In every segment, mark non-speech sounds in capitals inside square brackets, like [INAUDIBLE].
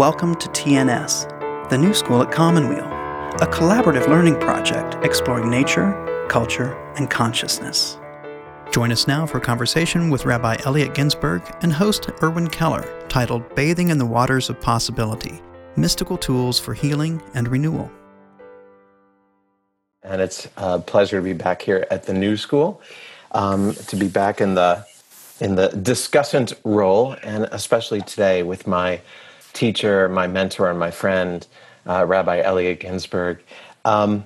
Welcome to TNS, the new school at Commonweal, a collaborative learning project exploring nature, culture, and consciousness. Join us now for a conversation with Rabbi Elliot Ginsberg and host Erwin Keller, titled Bathing in the Waters of Possibility Mystical Tools for Healing and Renewal. And it's a pleasure to be back here at the new school, um, to be back in the in the discussant role, and especially today with my teacher, my mentor, and my friend, uh, Rabbi Elliot Ginsberg. Um,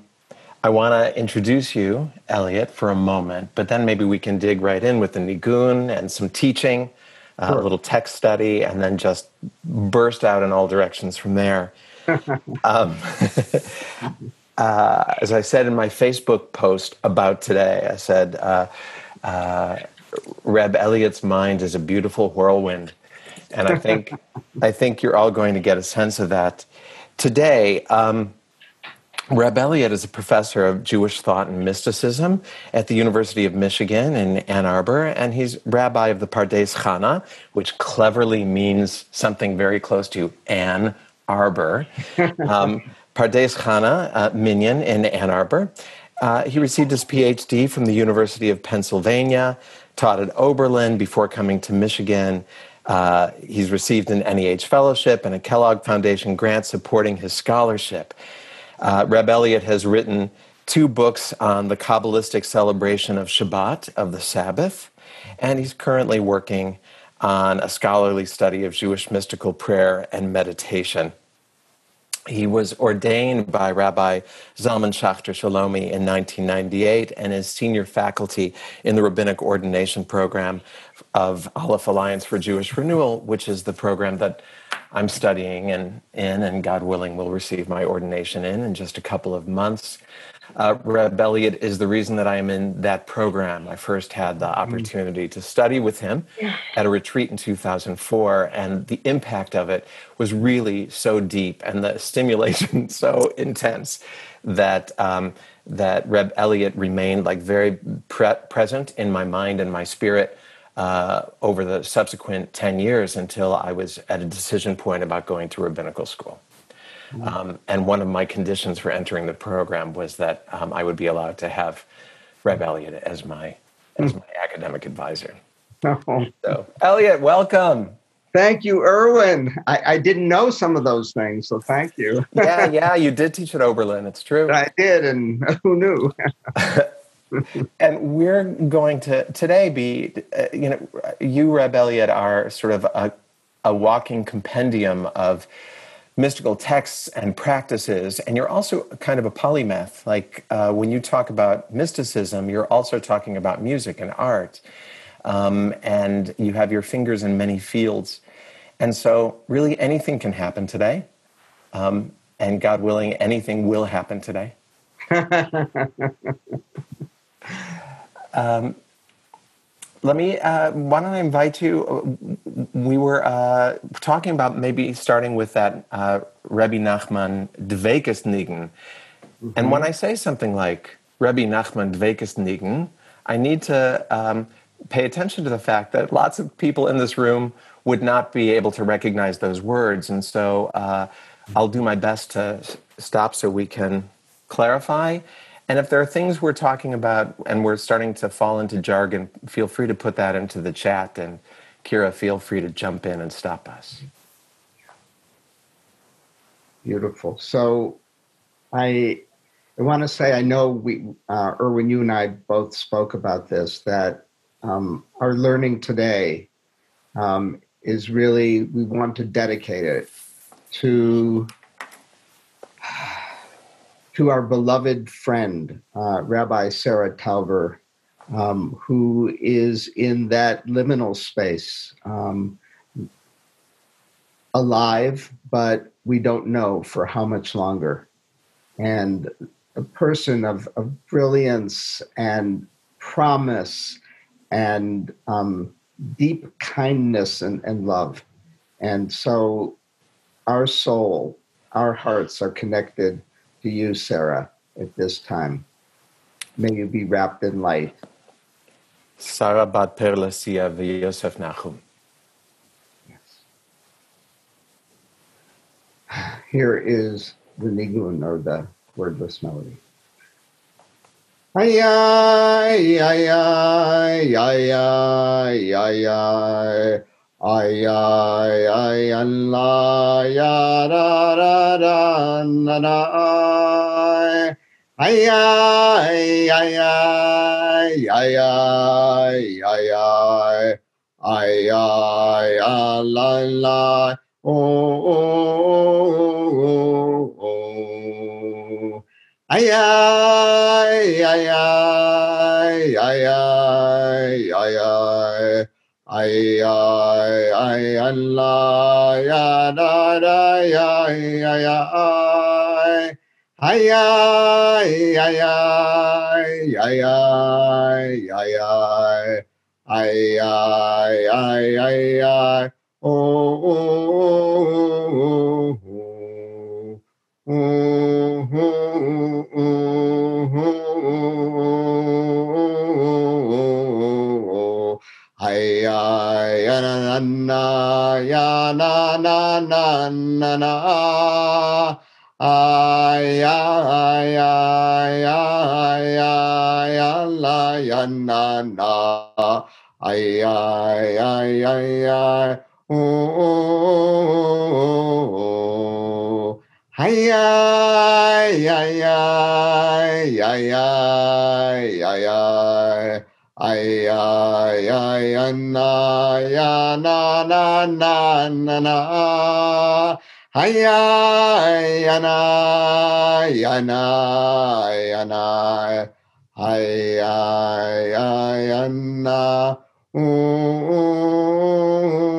I want to introduce you, Elliot, for a moment, but then maybe we can dig right in with the Nigun and some teaching, uh, sure. a little text study, and then just burst out in all directions from there. [LAUGHS] um, [LAUGHS] uh, as I said in my Facebook post about today, I said, uh, uh Reb Elliot's mind is a beautiful whirlwind and I think I think you're all going to get a sense of that today. Um, Reb Elliot is a professor of Jewish thought and mysticism at the University of Michigan in Ann Arbor, and he's rabbi of the Pardes Hannah, which cleverly means something very close to Ann Arbor. [LAUGHS] Um, Pardes Hannah uh, Minyan in Ann Arbor. Uh, he received his PhD from the University of Pennsylvania, taught at Oberlin before coming to Michigan, uh, he's received an NEH fellowship and a Kellogg Foundation grant supporting his scholarship. Uh, Reb Elliot has written two books on the Kabbalistic celebration of Shabbat, of the Sabbath, and he's currently working on a scholarly study of Jewish mystical prayer and meditation. He was ordained by Rabbi Zalman Schachter Shalomi in 1998 and is senior faculty in the rabbinic ordination program of Aleph Alliance for Jewish Renewal, which is the program that I'm studying in, in and God willing will receive my ordination in in just a couple of months. Uh, Reb Elliot is the reason that I am in that program. I first had the mm-hmm. opportunity to study with him at a retreat in 2004, and the impact of it was really so deep and the stimulation [LAUGHS] so intense that um, that Reb Elliot remained like very pre- present in my mind and my spirit. Uh, over the subsequent 10 years until I was at a decision point about going to rabbinical school. Um, and one of my conditions for entering the program was that um, I would be allowed to have Reb Elliot as my as my academic advisor. Oh. So, Elliot, welcome. Thank you, Erwin. I, I, didn't know some of those things, so thank you. yeah, yeah, [LAUGHS] you did teach at Oberlin. It's true. I did, and [LAUGHS] who knew? [LAUGHS] and we're going to today be, uh, you know, you, Reb Elliot, are sort of a, a walking compendium of mystical texts and practices, and you're also kind of a polymath. Like uh, when you talk about mysticism, you're also talking about music and art, um, and you have your fingers in many fields. And so, really, anything can happen today. Um, and God willing, anything will happen today. [LAUGHS] um, let me, uh, why don't I invite you? We were uh, talking about maybe starting with that uh, Rebbe Nachman Dvekes Nigun. Mm-hmm. And when I say something like Rebbe Nachman Dvekes Nigun, I need to um, pay attention to the fact that lots of people in this room would not be able to recognize those words. And so uh, I'll do my best to stop so we can clarify. And if there are things we're talking about and we're starting to fall into jargon, feel free to put that into the chat. And Kira, feel free to jump in and stop us. Beautiful. So I, I want to say I know we, uh, Erwin, you and I both spoke about this that um, our learning today um, is really, we want to dedicate it to to our beloved friend, uh, Rabbi Sarah Tauber, um, who is in that liminal space, um, alive, but we don't know for how much longer. And a person of, of brilliance and promise and um, deep kindness and, and love. And so our soul, our hearts are connected to you, Sarah, at this time. May you be wrapped in light. Sarah Bat Perlasia Yosef Nachum. Yes. [SIGHS] here is the nigun or the wordless melody. Ay ay ay ay ay ay ay ay ay ay ay Allah ya ra ra ra na na ay ay ay ay ay ay ay ay ay ay ay Allah la oh oh oh oh ay ay ay ay ay ay ay ay ay ay Allah ya da da ya ya ya ay ay ay ay ay ay ay ay ay ay ay ay ay ay oh oh oh oh oh na ya na na na na na ya ya ya ya ya la ya na na ay ay ay ay ay oh ay ay ay ay ay ay ay I I I na ya na na na na na. Hiya ya na ya na. Ya na Hiya ya na ooh, ooh.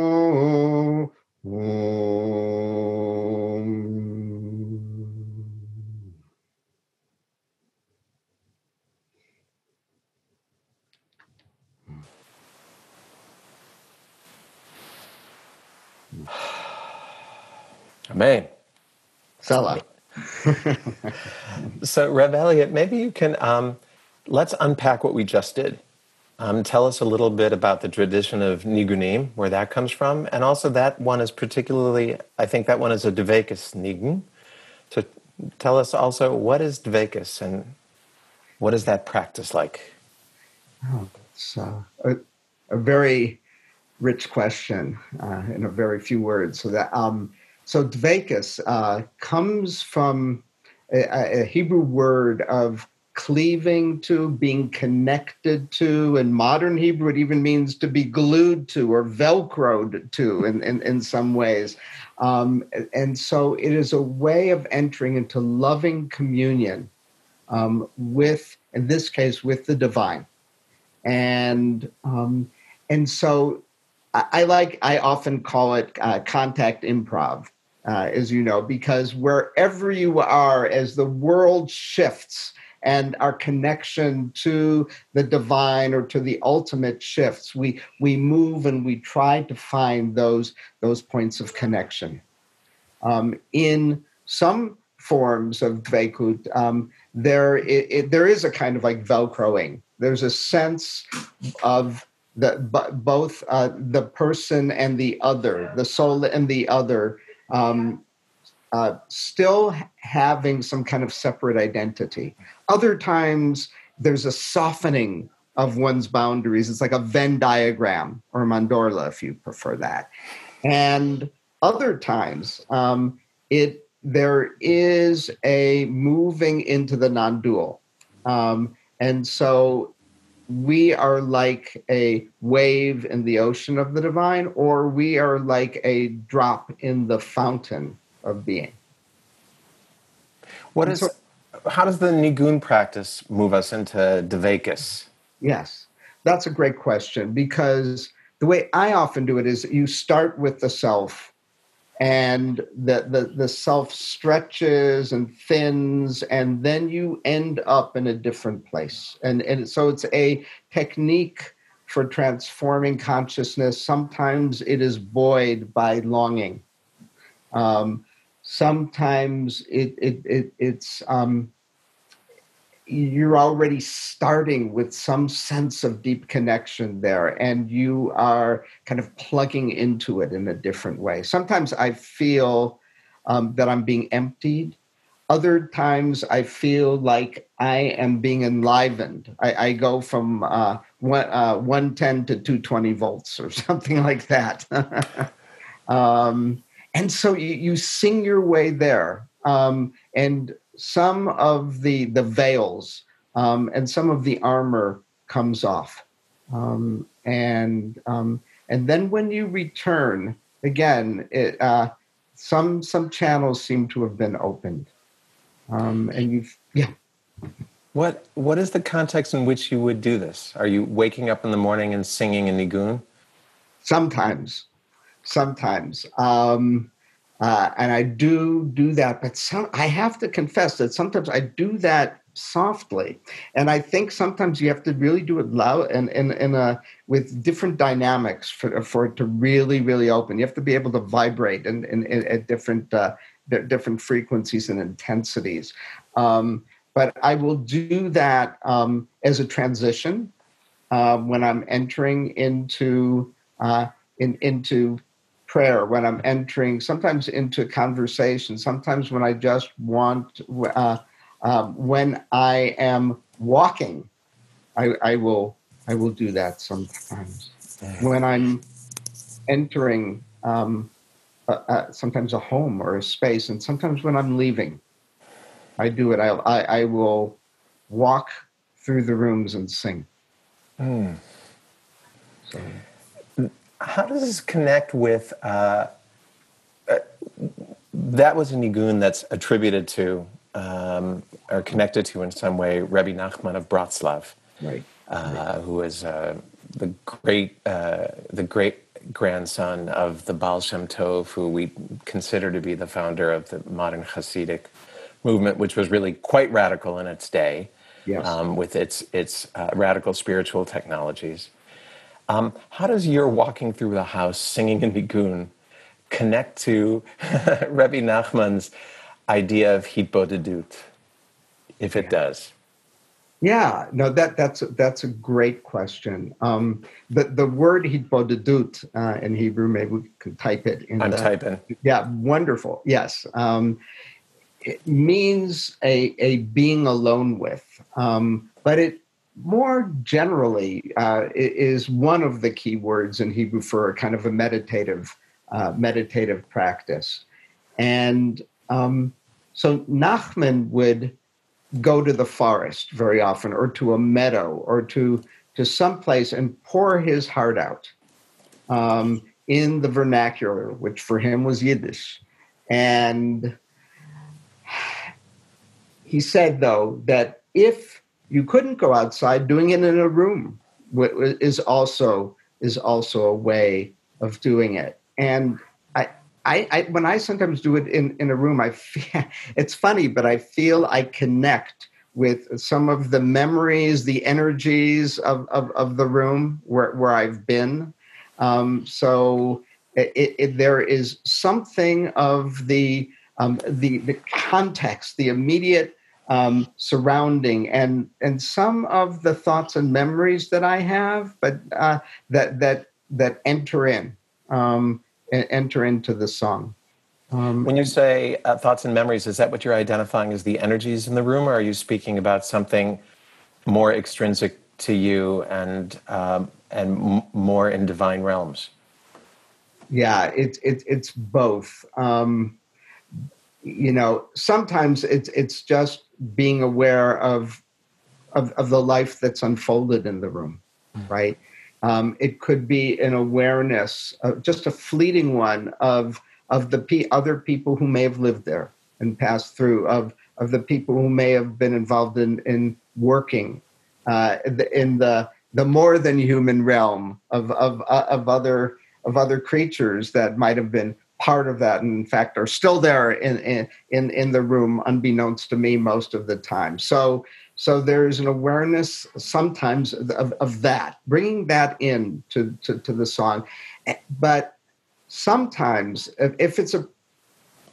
Amen. Sela. So, Reb Elliot, maybe you can um, let's unpack what we just did. Um, tell us a little bit about the tradition of nigunim, where that comes from, and also that one is particularly, I think that one is a Dvaikas nigun. So, tell us also what is Dvaikas and what is that practice like? Oh, it's uh, a, a very rich question uh, in a very few words. So that um, so dvaikas uh, comes from a, a, Hebrew word of cleaving to, being connected to. In modern Hebrew, it even means to be glued to or velcroed to in, in, in some ways. Um, and so it is a way of entering into loving communion um, with, in this case, with the divine. And um, and so I, I, like I often call it uh, contact improv uh, as you know, because wherever you are, as the world shifts and our connection to the divine or to the ultimate shifts, we we move and we try to find those those points of connection. Um, in some forms of dveikut, um, there it, it, there is a kind of like velcroing. There's a sense of the both uh, the person and the other, the soul and the other um, uh, still having some kind of separate identity. Other times, there's a softening of one's boundaries. It's like a Venn diagram or mandorla, if you prefer that. And other times, um, it there is a moving into the non-dual, um, and so we are like a wave in the ocean of the divine, or we are like a drop in the fountain of being. What is? How does the nigun practice move us into Dvaikas? Yes, that's a great question because the way I often do it is you start with the self and the, the, the self stretches and thins and then you end up in a different place. And, and so it's a technique for transforming consciousness. Sometimes it is buoyed by longing. Um, sometimes it, it, it it's um, you're already starting with some sense of deep connection there and you are kind of plugging into it in a different way sometimes i feel um, that I'm being emptied. Other times I feel like I am being enlivened. I, I go from uh, one, uh, 110 to 220 volts or [LAUGHS] something like that. [LAUGHS] um, and so you, you, sing your way there. Um, and some of the, the veils um, and some of the armor comes off. Um, and, um, and then when you return, again, it, uh, some, some channels seem to have been opened. Um, and you've, yeah. What What is the context in which you would do this? Are you waking up in the morning and singing a nigun? Sometimes, sometimes, um, uh, and I do do that. But some, I have to confess that sometimes I do that softly, and I think sometimes you have to really do it loud and in in a with different dynamics for for it to really really open. You have to be able to vibrate and at different uh, different frequencies and intensities. Um, but I will do that um, as a transition uh, when I'm entering into uh, in, into prayer, when I'm entering sometimes into conversation, sometimes when I just want uh, um, when I am walking, I, I, will I will do that sometimes. When I'm entering um, sometimes a home or a space, and sometimes when I'm leaving. I do it. I, I, I will walk through the rooms and sing. Mm. So. How does this connect with? Uh, uh, that was a nigun that's attributed to um, or connected to in some way Rebbe Nachman of Bratslav, right? Uh, who is uh, the great uh, the great grandson of the Baal Shem Tov, who we consider to be the founder of the modern Hasidic movement, which was really quite radical in its day, yes. um, with its its uh, radical spiritual technologies. Um, how does your walking through the house singing in Nigun connect to [LAUGHS] Rebbe Nachman's idea of hitbodedut, if it does? Yeah, no, that that's that's a great question. Um, the the word hitbodedut uh, in Hebrew, maybe we could type it. In I'm the, typing. Yeah, wonderful. Yes, um, it means a a being alone with, um, but it more generally uh, is one of the key words in Hebrew for a kind of a meditative uh, meditative practice, and um, so Nachman would go to the forest very often or to a meadow or to to some place and pour his heart out um, in the vernacular which for him was yiddish. And he said though that if you couldn't go outside doing it in a room is also is also a way of doing it and I, I, when I sometimes do it in, in a room, I feel, [LAUGHS] it's funny, but I feel I connect with some of the memories, the energies of, of, of the room where, where I've been. Um, so it, it, there is something of the, um, the, the context, the immediate um, surrounding, and, and some of the thoughts and memories that I have, but uh, that, that, that enter in. Um, enter into the song. Um, when you say uh, thoughts and memories, is that what you're identifying as the energies in the room, or are you speaking about something more extrinsic to you and um, and m- more in divine realms? Yeah, it's it, it's both. Um, you know, sometimes it's it's just being aware of of, of the life that's unfolded in the room, mm-hmm. right? Um, it could be an awareness, uh, just a fleeting one of of the pe- other people who may have lived there and passed through, of of the people who may have been involved in in working uh, in the the more than human realm of of uh, of other of other creatures that might have been part of that and in fact are still there in in in the room unbeknownst to me most of the time so so there's an awareness sometimes of, of that, bringing that in to, to, to the song. But sometimes, if, if it's a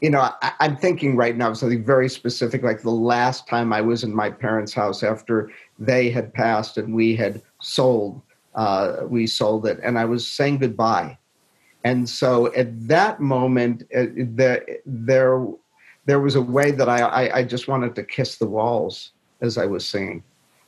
you know, I, am thinking right now of something very specific, like the last time I was in my parents' house after they had passed and we had sold, uh, we sold it, and I was saying goodbye, And so at that moment, uh, there, there, was a way that I, I, I just wanted to kiss the walls as I was singing.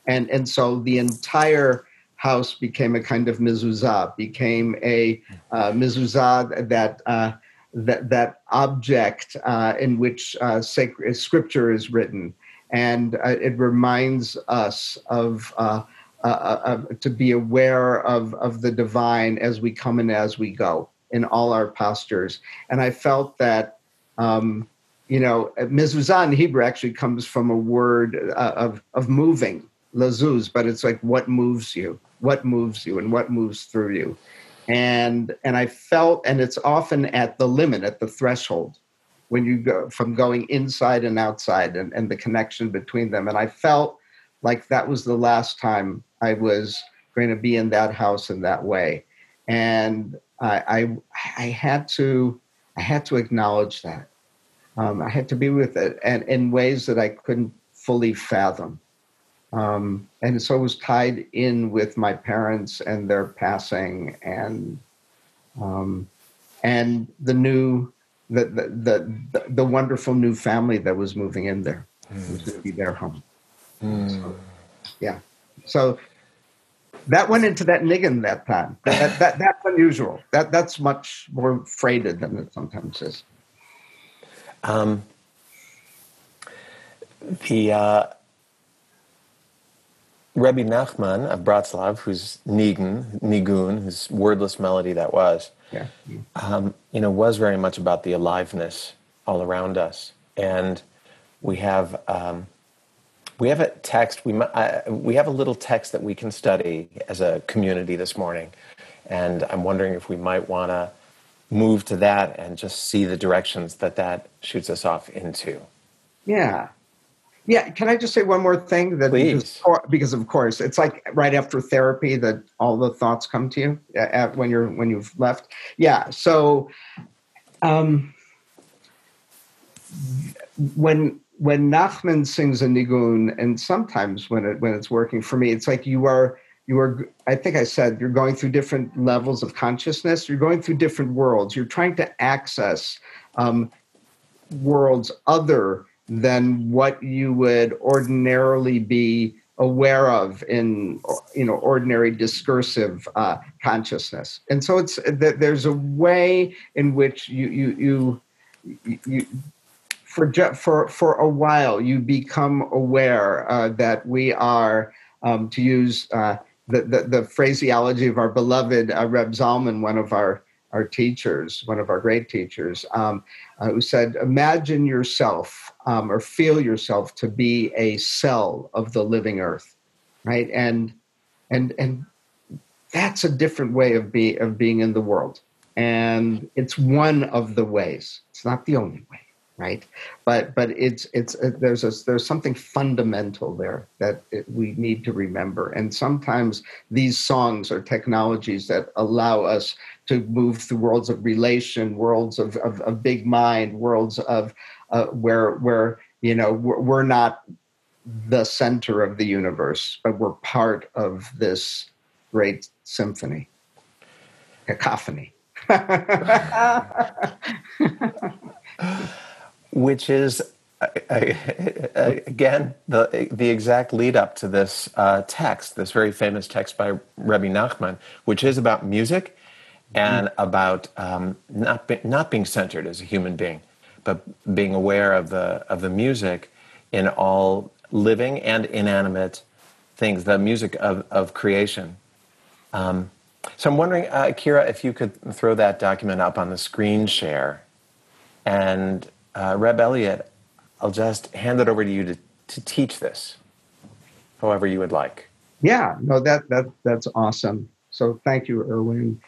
And, and so the entire house became a kind of mezuzah, became a uh, mezuzah that, uh, that, that object uh, in which uh, sacred scripture is written. And uh, it reminds us of to be aware of, of the divine as we come and as we go in all our postures. And I felt that, um, you know, mezuzah in Hebrew actually comes from a word uh, of, of moving, lazuz, but it's like what moves you, what moves you, and what moves through you. And, and I felt, and it's often at the limit, at the threshold, when you go from going inside and outside and, and the connection between them. And I felt like that was the last time I was going to be in that house in that way. And I, I, I had to, I had to acknowledge that. Um, I had to be with it, and in ways that I couldn't fully fathom. Um, and so it was tied in with my parents and their passing, and um, and the new, the, the the, the wonderful new family that was moving in there, mm. was going to be their home. Mm. So, yeah. So that went into that niggin that time. That, that, that's unusual. That that's much more freighted than it sometimes is. Um, the uh, Rebbe Nachman of Bratslav, whose nigun, nigun, whose wordless melody that was, yeah. Um, you know, was very much about the aliveness all around us, and we have. Um, we have a text. We uh, we have a little text that we can study as a community this morning, and I'm wondering if we might want to move to that and just see the directions that that shoots us off into. Yeah, yeah. Can I just say one more thing? That Please. Because, because of course it's like right after therapy that all the thoughts come to you at, when you're when you've left. Yeah. So, um, when when Nachman sings a nigun, and sometimes when it when it's working for me, it's like you are you are. I think I said you're going through different levels of consciousness. You're going through different worlds. You're trying to access um, worlds other than what you would ordinarily be aware of in you know ordinary discursive uh, consciousness and so it's that there's a way in which you you you, you for for for a while you become aware uh, that we are um, to use uh, the, the, the phraseology of our beloved uh, Reb Zalman, one of our our teachers, one of our great teachers, um, uh, who said, "Imagine yourself um, or feel yourself to be a cell of the living earth, right?" And and and that's a different way of be of being in the world, and it's one of the ways. It's not the only way right? But but it's it's uh, there's a, there's something fundamental there that it, we need to remember. And sometimes these songs are technologies that allow us to move through worlds of relation, worlds of of, of big mind, worlds of uh, where where you know we're, we're not the center of the universe, but we're part of this great symphony, cacophony. [LAUGHS] [LAUGHS] which is uh, again the the exact lead up to this uh, text, this very famous text by Rebbe Nachman, which is about music and mm-hmm. about um, not be, not being centered as a human being, but being aware of the of the music in all living and inanimate things, the music of of creation. Um, so I'm wondering, uh, Kira, if you could throw that document up on the screen share, and uh, Reb Elliot, I'll just hand it over to you to, to teach this, however you would like. Yeah, no, that that that's awesome. So thank you, Erwin.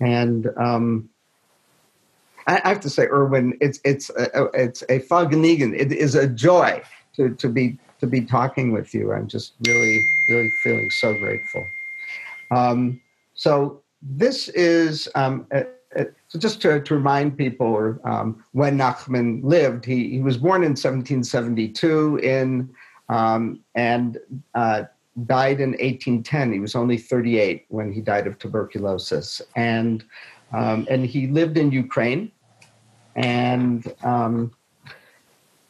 And um, I, I have to say, Erwin, it's it's a, it's a fargenign. It is a joy to to be to be talking with you. I'm just really really feeling so grateful. Um, so this is um, a, so just to, to remind people um, when Nachman lived, he, he was born in 1772 in um, and uh, died in 1810. He was only 38 when he died of tuberculosis. And Um, and he lived in Ukraine. And um,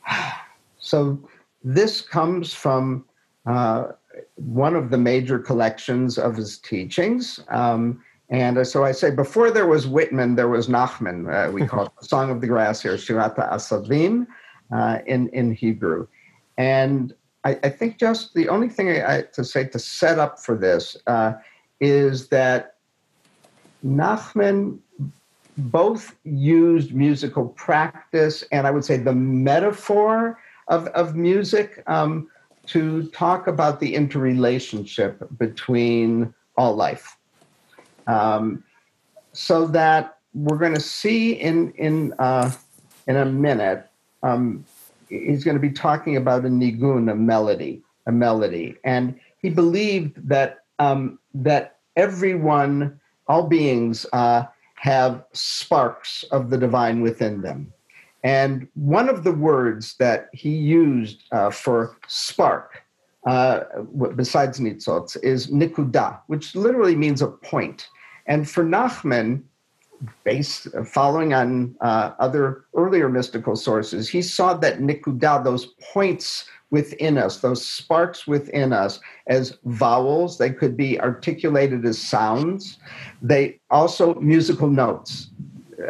[SIGHS] so this comes from uh, one of the major collections of his teachings. Um, and so I say, before there was Whitman, there was Nachman. Uh, we call it the Song of the Grass here, Shirat HaAsavim uh, in, in Hebrew. And I, I, think just the only thing I, I, to say to set up for this uh, is that Nachman both used musical practice and I would say the metaphor of, of music um, to talk about the interrelationship between all life. Um, so that we're going to see in in uh, in a minute. Um, he's going to be talking about a nigun, a melody, a melody, and he believed that um, that everyone, all beings, uh, have sparks of the divine within them. And one of the words that he used uh, for spark, uh, besides nitzot, is nikuda, which literally means a point. And for Nachman, based following on uh, other earlier mystical sources, he saw that nikuda, those points within us, those sparks within us, as vowels. They could be articulated as sounds. They also musical notes.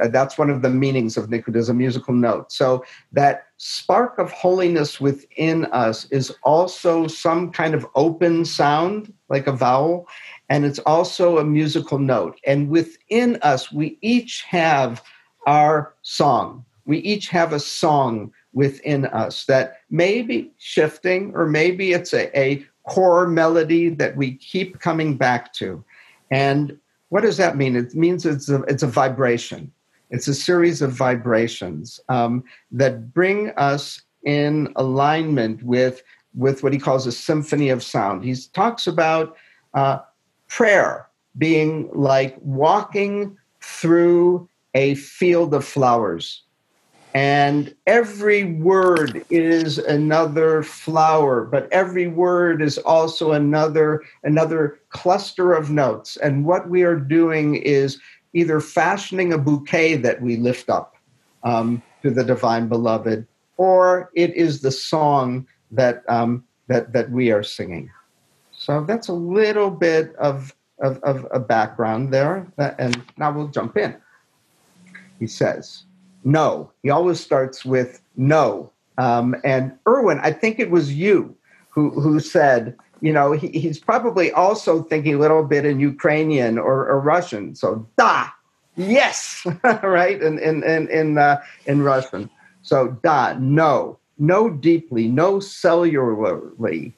Uh, that's one of the meanings of nikuda, is a musical note. So that spark of holiness within us is also some kind of open sound, like a vowel, and it's also a musical note. And within us, we each have our song. We each have a song within us that may be shifting, or maybe it's a, a core melody that we keep coming back to. And what does that mean? It means it's a, it's a vibration. It's a series of vibrations um, that bring us in alignment with, with what he calls a symphony of sound. He talks about uh, prayer being like walking through a field of flowers. And every word is another flower, but every word is also another another cluster of notes. And what we are doing is either fashioning a bouquet that we lift up um, to the divine beloved, or it is the song that um, that that we are singing. So that's a little bit of, of, of a background there. And now we'll jump in. He says, no. He always starts with no. Um, and Erwin, I think it was you who, who said, you know, he, he's probably also thinking a little bit in Ukrainian or, or Russian. So, da, yes, [LAUGHS] right, in, in, in, in, uh, in Russian. So, da, no, know deeply, know cellularly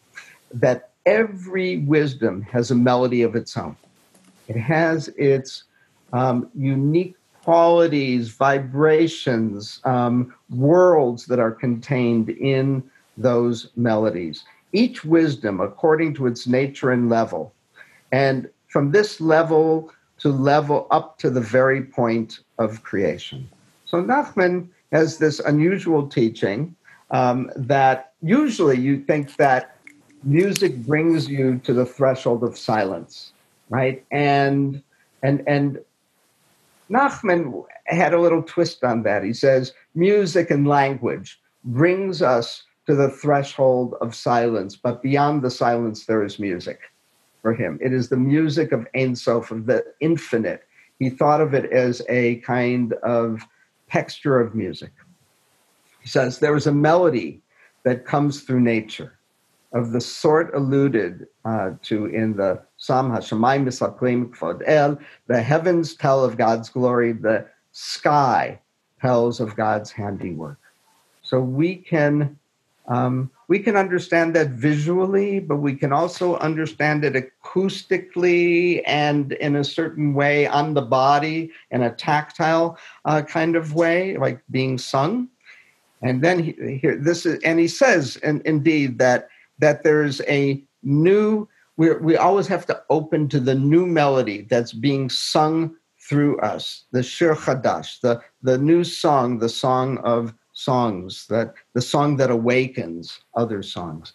that every wisdom has a melody of its own. It has its um, unique qualities, vibrations, um, worlds that are contained in those melodies. Each wisdom according to its nature and level. And from this level to level up to the very point of creation. So Nachman has this unusual teaching um, that usually you think that music brings you to the threshold of silence, right? And and and Nachman had a little twist on that. He says music and language brings us to the threshold of silence, but beyond the silence there is music for him. It is the music of Ein Sof, of the infinite. He thought of it as a kind of texture of music. He says there is a melody that comes through nature of the sort alluded uh, to in the Psalm Hashemayim Misaprim Kvod El, the heavens tell of God's glory, the sky tells of God's handiwork. So we can um, we can understand that visually, but we can also understand it acoustically and in a certain way on the body in a tactile uh, kind of way, like being sung. And then he, here, this is, and he says, and indeed, that that there's a new we we always have to open to the new melody that's being sung through us the shir chadash the the new song the song of songs that the song that awakens other songs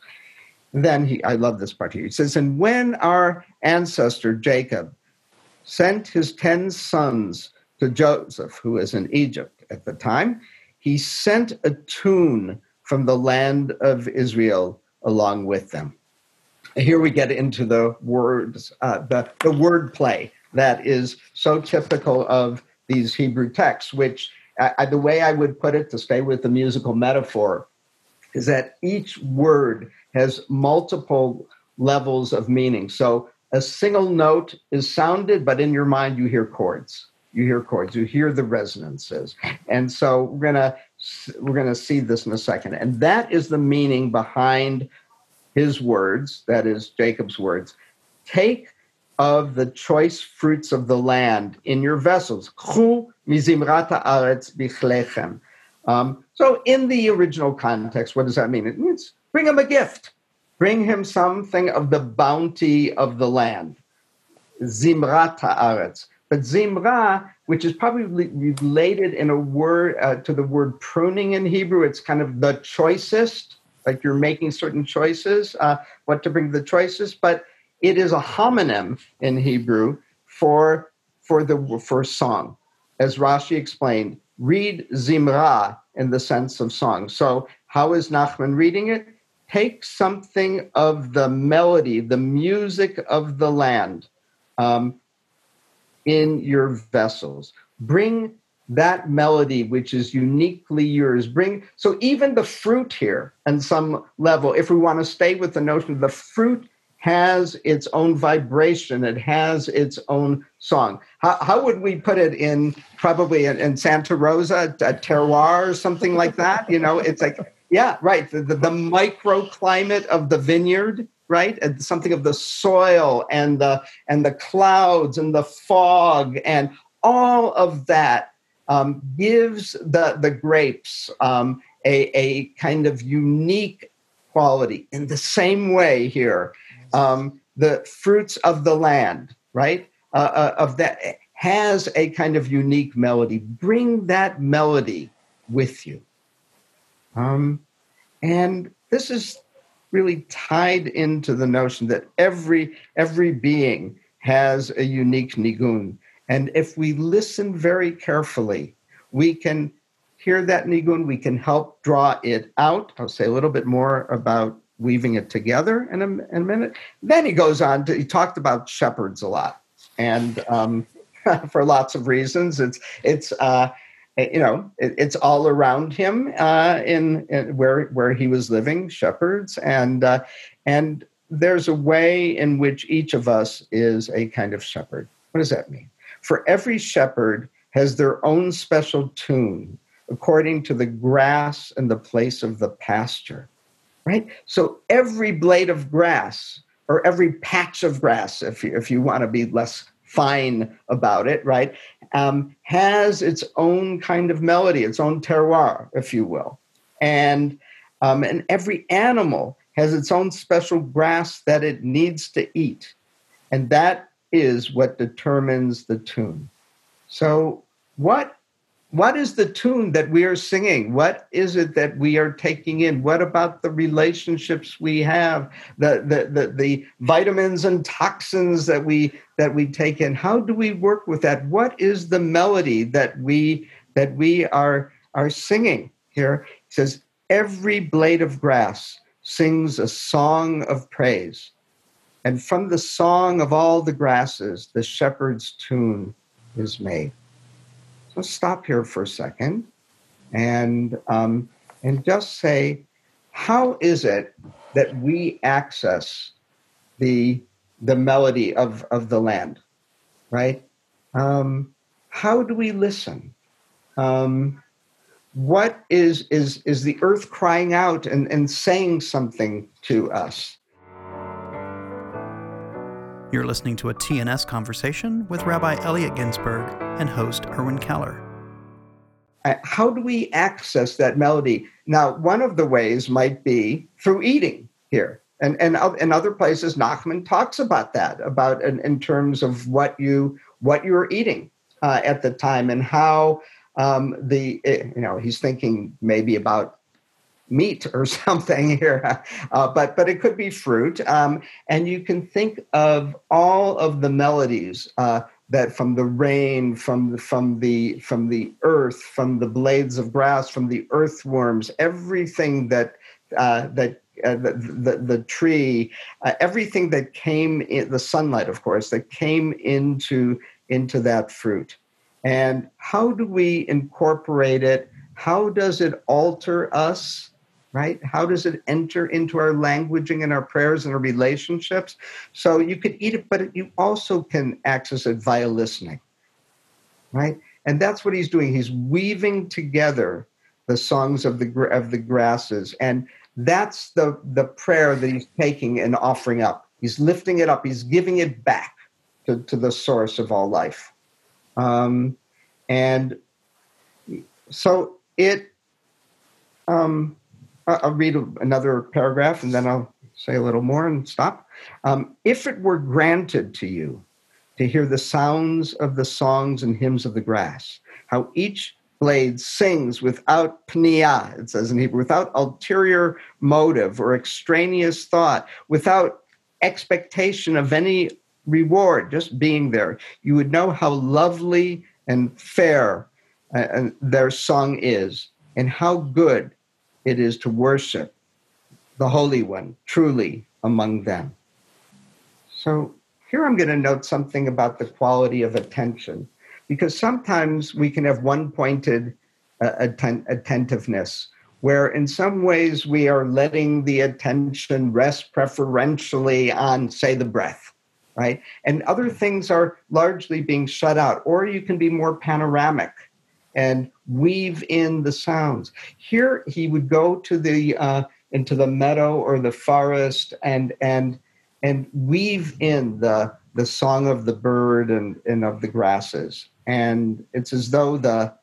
and then he i love this part here he says and when our ancestor jacob sent his ten sons to Joseph, who was in Egypt at the time, he sent a tune from the land of Israel along with them. Here we get into the words, uh, the, the word play that is so typical of these Hebrew texts, which uh, the way I would put it to stay with the musical metaphor is that each word has multiple levels of meaning. So a single note is sounded, but in your mind you hear chords. You hear chords. You hear the resonances, and so we're gonna we're gonna see this in a second. And that is the meaning behind his words. That is Jacob's words. Take of the choice fruits of the land in your vessels. Um, so, in the original context, what does that mean? It means bring him a gift, bring him something of the bounty of the land. Zimrat haaretz. But zimra, which is probably related in a word uh, to the word pruning in Hebrew, it's kind of the choicest, like you're making certain choices, uh, what to bring the choicest. But it is a homonym in Hebrew for for the for song, as Rashi explained. Read zimra in the sense of song. So how is Nachman reading it? Take something of the melody, the music of the land, um, in your vessels. Bring that melody which is uniquely yours bring so even the fruit here on some level if we want to stay with the notion of the fruit has its own vibration, it has its own song. How, how would we put it in probably in, in Santa Rosa, a terroir or something like that? You know, it's like, yeah, right. The, the, the microclimate of the vineyard, right? And something of the soil and the and the clouds and the fog and all of that um, gives the the grapes um, a, a kind of unique quality. In the same way here, um, the fruits of the land, right? Uh, uh, of that has a kind of unique melody. Bring that melody with you. Um, and this is really tied into the notion that every every being has a unique nigun. And if we listen very carefully, we can hear that nigun, we can help draw it out. I'll say a little bit more about weaving it together in a, in a minute. Then he goes on to, he talked about shepherds a lot. And um, [LAUGHS] for lots of reasons, it's, it's, uh, you know, it, it's all around him uh, in, in, where where he was living, shepherds, and uh, and there's a way in which each of us is a kind of shepherd. What does that mean? For every shepherd has their own special tune according to the grass and the place of the pasture right? So every blade of grass or every patch of grass, if you, if you want to be less fine about it, right, um, has its own kind of melody, its own terroir, if you will. And, um, and every animal has its own special grass that it needs to eat. And that is what determines the tune. So, what what is the tune that we are singing? What is it that we are taking in? What about the relationships we have? The, the the the, vitamins and toxins that we that we take in? How do we work with that? What is the melody that we that we are are singing here? It says every blade of grass sings a song of praise and from the song of all the grasses the shepherd's tune is made let's stop here for a second and um, and just say, how is it that we access the the melody of of the land, right? Um, how do we listen? Um, what is is is the earth crying out and, and saying something to us? You're listening to a TNS conversation with Rabbi Elliot Ginsberg and host Erwin Keller. Uh, how do we access that melody? Now, one of the ways might be through eating here. And, and in other places, Nachman talks about that, about in, in terms of what you what you were eating uh, at the time and how um, the eh, you know he's thinking maybe about meat or [LAUGHS] something here, uh, but but it could be fruit. Um, and you can think of all of the melodies uh, that from the rain, from the, from the from the earth, from the blades of grass, from the earthworms, everything that uh, that uh, the, the, the tree, uh, everything that came in the sunlight, of course, that came into into that fruit. And how do we incorporate it? How does it alter us? Right? How does it enter into our languaging and our prayers and our relationships? So you could eat it, but you also can access it via listening. Right? And that's what he's doing. He's weaving together the songs of the of the grasses and that's the the prayer that he's taking and offering up he's lifting it up he's giving it back to, to the source of all life um, and so it um, i'll read another paragraph and then i'll say a little more and stop um, if it were granted to you to hear the sounds of the songs and hymns of the grass how each blade sings without pnia, it says in Hebrew, without ulterior motive or extraneous thought, without expectation of any reward, just being there. You would know how lovely and fair uh, their song is and how good it is to worship the Holy One truly among them. So here I'm going to note something about the quality of attention because sometimes we can have one pointed uh, atten- attentiveness where in some ways we are letting the attention rest preferentially on say the breath right and other things are largely being shut out or you can be more panoramic and weave in the sounds here he would go to the uh, into the meadow or the forest and and and weave in the the song of the bird and, and of the grasses and it's as though the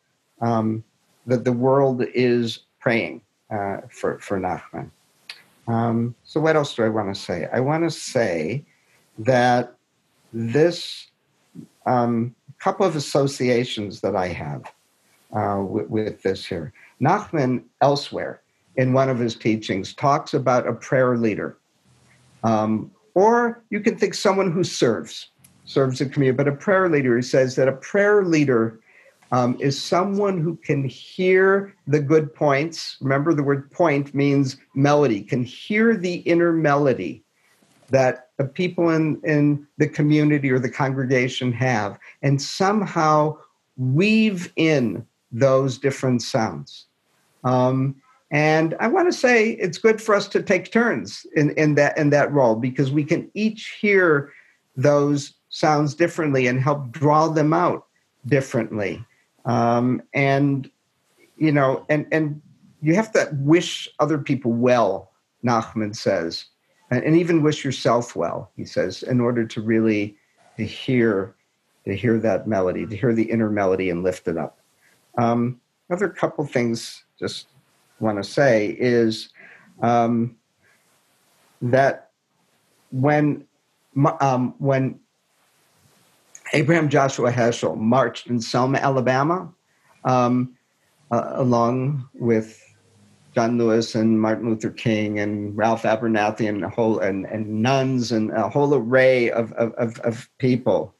um, that the world is praying uh, for for Nachman. Um, so what else do I want to say? I want to say that this um, couple of associations that I have uh, with, with this here. Nachman elsewhere in one of his teachings talks about a prayer leader, um, or you can think someone who serves serves the community. But a prayer leader, he says that a prayer leader um, is someone who can hear the good points. Remember, the word point means melody, can hear the inner melody that the people in, in the community or the congregation have, and somehow weave in those different sounds. Um, and I want to say it's good for us to take turns in, in that in that role because we can each hear those sounds differently and help draw them out differently. Um, and you know, and and you have to wish other people well. Nachman says, and, and even wish yourself well. He says, in order to really to hear to hear that melody, to hear the inner melody and lift it up. Um, another couple things just want to say is um, that when um, when Abraham Joshua Heschel marched in Selma, Alabama, um, uh, along with John Lewis and Martin Luther King and Ralph Abernathy and a whole and, and nuns and a whole array of, of, of people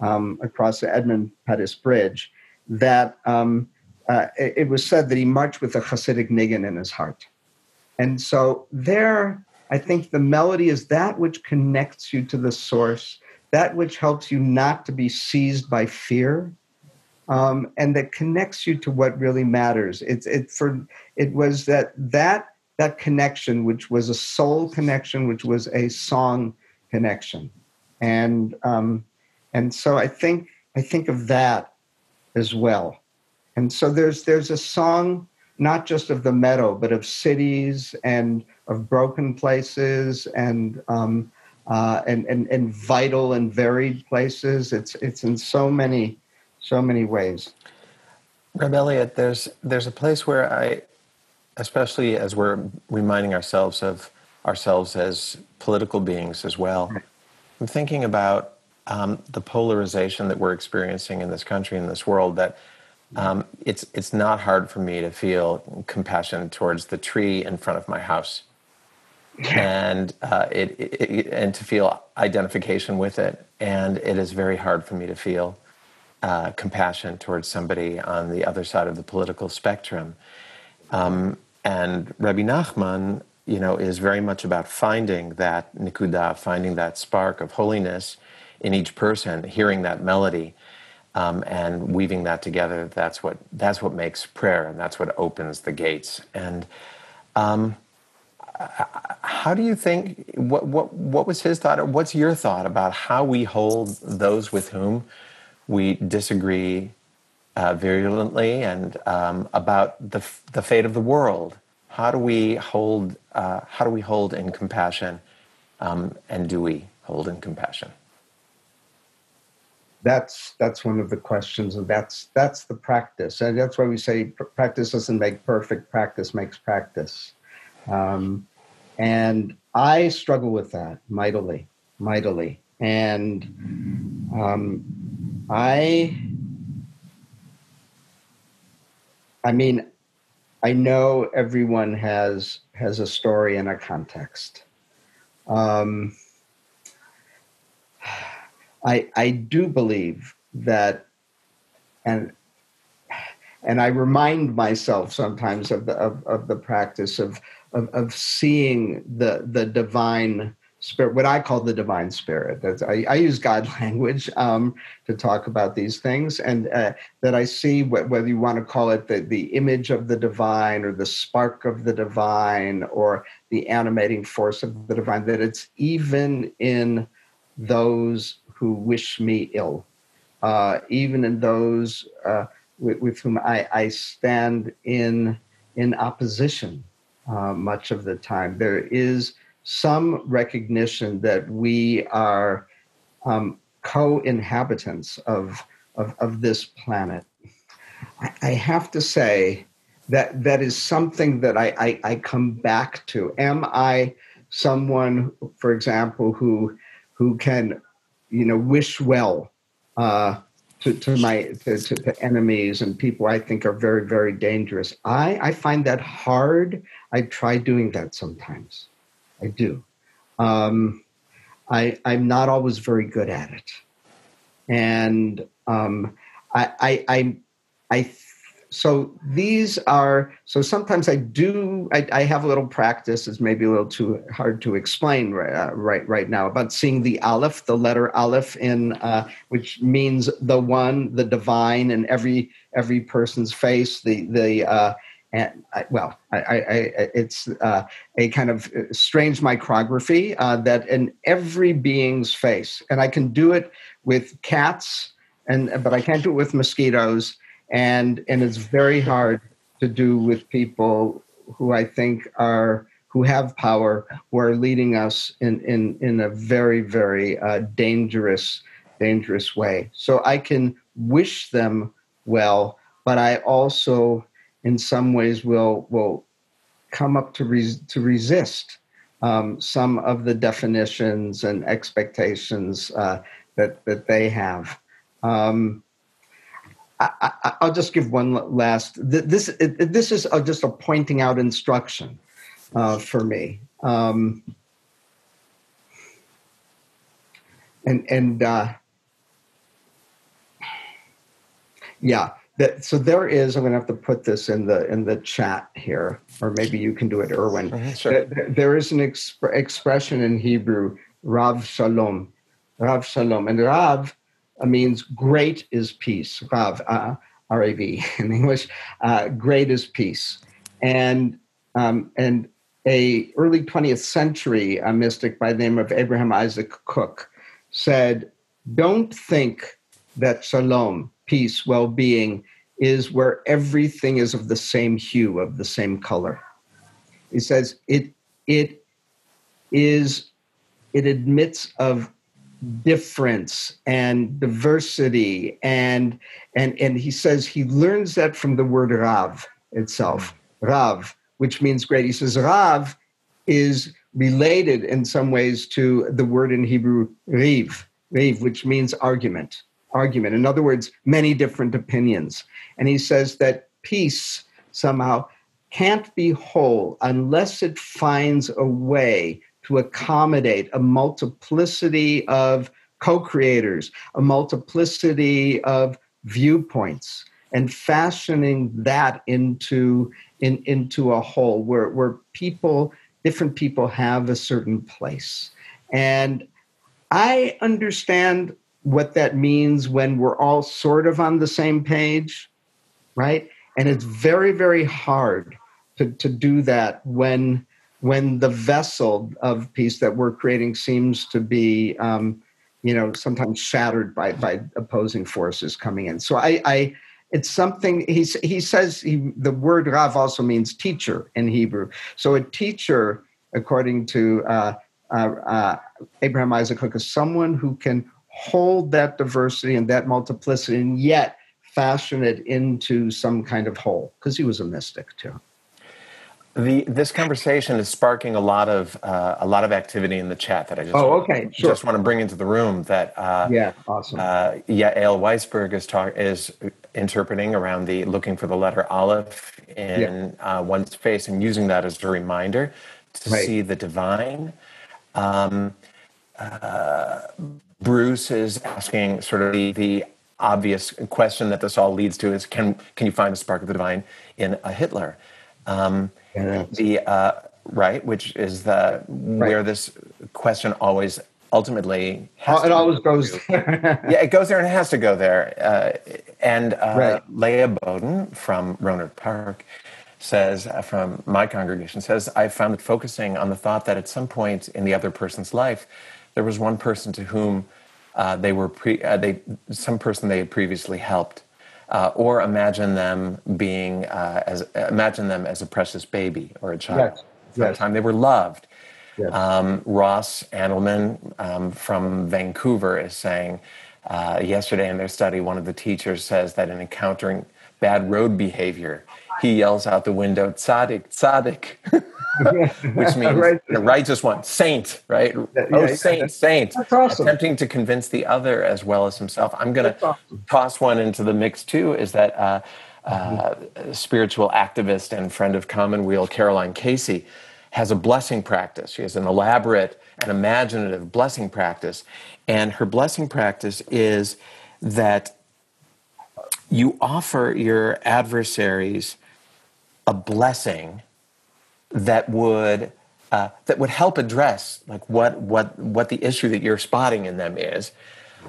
um, across the Edmund Pettus Bridge. That um, uh, it, was said that he marched with a Hasidic nigun in his heart, and so there, I think the melody is that which connects you to the source that which helps you not to be seized by fear um, and that connects you to what really matters. It's it for it was that that that connection which was a soul connection which was a song connection. And um, and so i think i think of that as well and so there's there's a song not just of the meadow but of cities and of broken places and um, uh, and, and, and vital and varied places. It's, it's in so many, so many ways. Reb Elliot, there's, there's a place where I, especially as we're reminding ourselves of ourselves as political beings as well, I'm thinking about um, the polarization that we're experiencing in this country, in this world, that um, it's, it's not hard for me to feel compassion towards the tree in front of my house and uh, it, it, and to feel identification with it. And it is very hard for me to feel uh, compassion towards somebody on the other side of the political spectrum. Um, and Rabbi Nachman, you know, is very much about finding that nikuda, finding that spark of holiness in each person, hearing that melody, um, and weaving that together. That's what that's what makes prayer, and that's what opens the gates. And um, how do you think? What what what was his thought? What's your thought about how we hold those with whom we disagree uh, virulently and um, about the the fate of the world? How do we hold? Uh, how do we hold in compassion? Um, and do we hold in compassion? That's that's one of the questions, and that's that's the practice, and that's why we say practice doesn't make perfect. Practice makes practice. Um, and I struggle with that mightily, mightily. And um, I, I mean, I know everyone has has a story and a context. Um, I I do believe that, and and I remind myself sometimes of the of, of the practice of of, of seeing the the divine spirit, what I call the divine spirit. That's, I, I use God [LAUGHS] language um, to talk about these things, and uh, that I see wh- whether you want to call it the, the image of the divine or the spark of the divine or the animating force of the divine, that it's even in those who wish me ill, uh, even in those uh, with, with, whom I, I stand in in opposition uh, much of the time. There is some recognition that we are um, co inhabitants of, of, of, this planet. I, I, have to say that that is something that I, I, I come back to. Am I someone, for example, who who can, you know, wish well uh, to, to my to, to, enemies and people I think are very very dangerous. I I find that hard. I try doing that sometimes. I do. Um, I I'm not always very good at it, and um, I I I, I so these are so sometimes I do I, I, have a little practice. It's maybe a little too hard to explain right uh, right, right now about seeing the aleph, the letter aleph in uh, which means the one, the divine, in every every person's face. The the uh, and I, well, I, I, it's uh, a kind of strange micrography uh, that in every being's face, and I can do it with cats, and but I can't do it with mosquitoes and and it's very hard to do with people who I think are who have power, who are leading us in in in a very very uh, dangerous dangerous way. So I can wish them well, but I also, in some ways, will will come up to res- to resist um, some of the definitions and expectations uh, that that they have. Um, I, will just give one last. This this is just a pointing out instruction uh, for me, um, and and uh, yeah. That, so there is. I'm going to have to put this in the in the chat here, or maybe you can do it, Erwin. Sure. there, there is an exp- expression in Hebrew, Rav Shalom, Rav Shalom, and Rav means great is peace. Rav, uh, R-A-V [LAUGHS] in English. Uh, great is peace, and um, and a early 20th century mystic by the name of Abraham Isaac Kook said, "Don't think that shalom, peace, well-being, is where everything is of the same hue, of the same color." He says it it is it admits of difference and diversity and and and he says he learns that from the word rav itself. Rav which means great. He says rav is related in some ways to the word in hebrew riv. Riv which means argument argument. In other words many different opinions. And he says that peace somehow can't be whole unless it finds a way to accommodate a multiplicity of co creators, a multiplicity of viewpoints, and fashioning that into, in, into a whole where, where people, different people have a certain place. And I understand what that means when we're all sort of on the same page, right? And it's very, very hard to, to do that when when the vessel of peace that we're creating seems to be um, you know sometimes shattered by by opposing forces coming in. So i i it's something he's he says he, the word rav also means teacher in hebrew. So a teacher according to uh, uh, uh, abraham isaac Kook is someone who can hold that diversity and that multiplicity and yet fashion it into some kind of whole because he was a mystic too the, this conversation is sparking a lot of uh, a lot of activity in the chat that I just oh okay sure. just want to bring into the room that uh, yeah awesome uh, Yael Weisberg is talk is interpreting around the looking for the letter Aleph in yeah. uh, one's face and using that as a reminder to right. see the divine. Um, uh, Bruce is asking sort of the, the obvious question that this all leads to is can can you find a spark of the divine in a Hitler? Um, the uh, right, which is the right. where this question always ultimately oh, it always goes there. [LAUGHS] yeah, it goes there and it has to go there. Uh, and uh, right. Leah Bowden from Rohnert Park says, uh, from my congregation, says, I found it focusing on the thought that at some point in the other person's life, there was one person to whom uh, they were pre, uh, they some person they had previously helped uh, or imagine them being uh, as imagine them as a precious baby or a child. Yes. Yes. That time they were loved. Yes. Um, Ross Andelman um, from Vancouver is saying uh, yesterday in their study, one of the teachers says that in encountering bad road behavior, he yells out the window, "Tzaddik, tzaddik." [LAUGHS] [LAUGHS] which means right. the righteous one, saint, right? Yeah, oh, yeah, saint, yeah. saint. That's awesome. Attempting to convince the other as well as himself. I'm going to awesome. toss one into the mix too. Is that uh, uh, spiritual activist and friend of Commonweal, Caroline Casey, has a blessing practice. She has an elaborate and imaginative blessing practice, and her blessing practice is that you offer your adversaries a blessing that would uh, that would help address like what what what the issue that you're spotting in them is,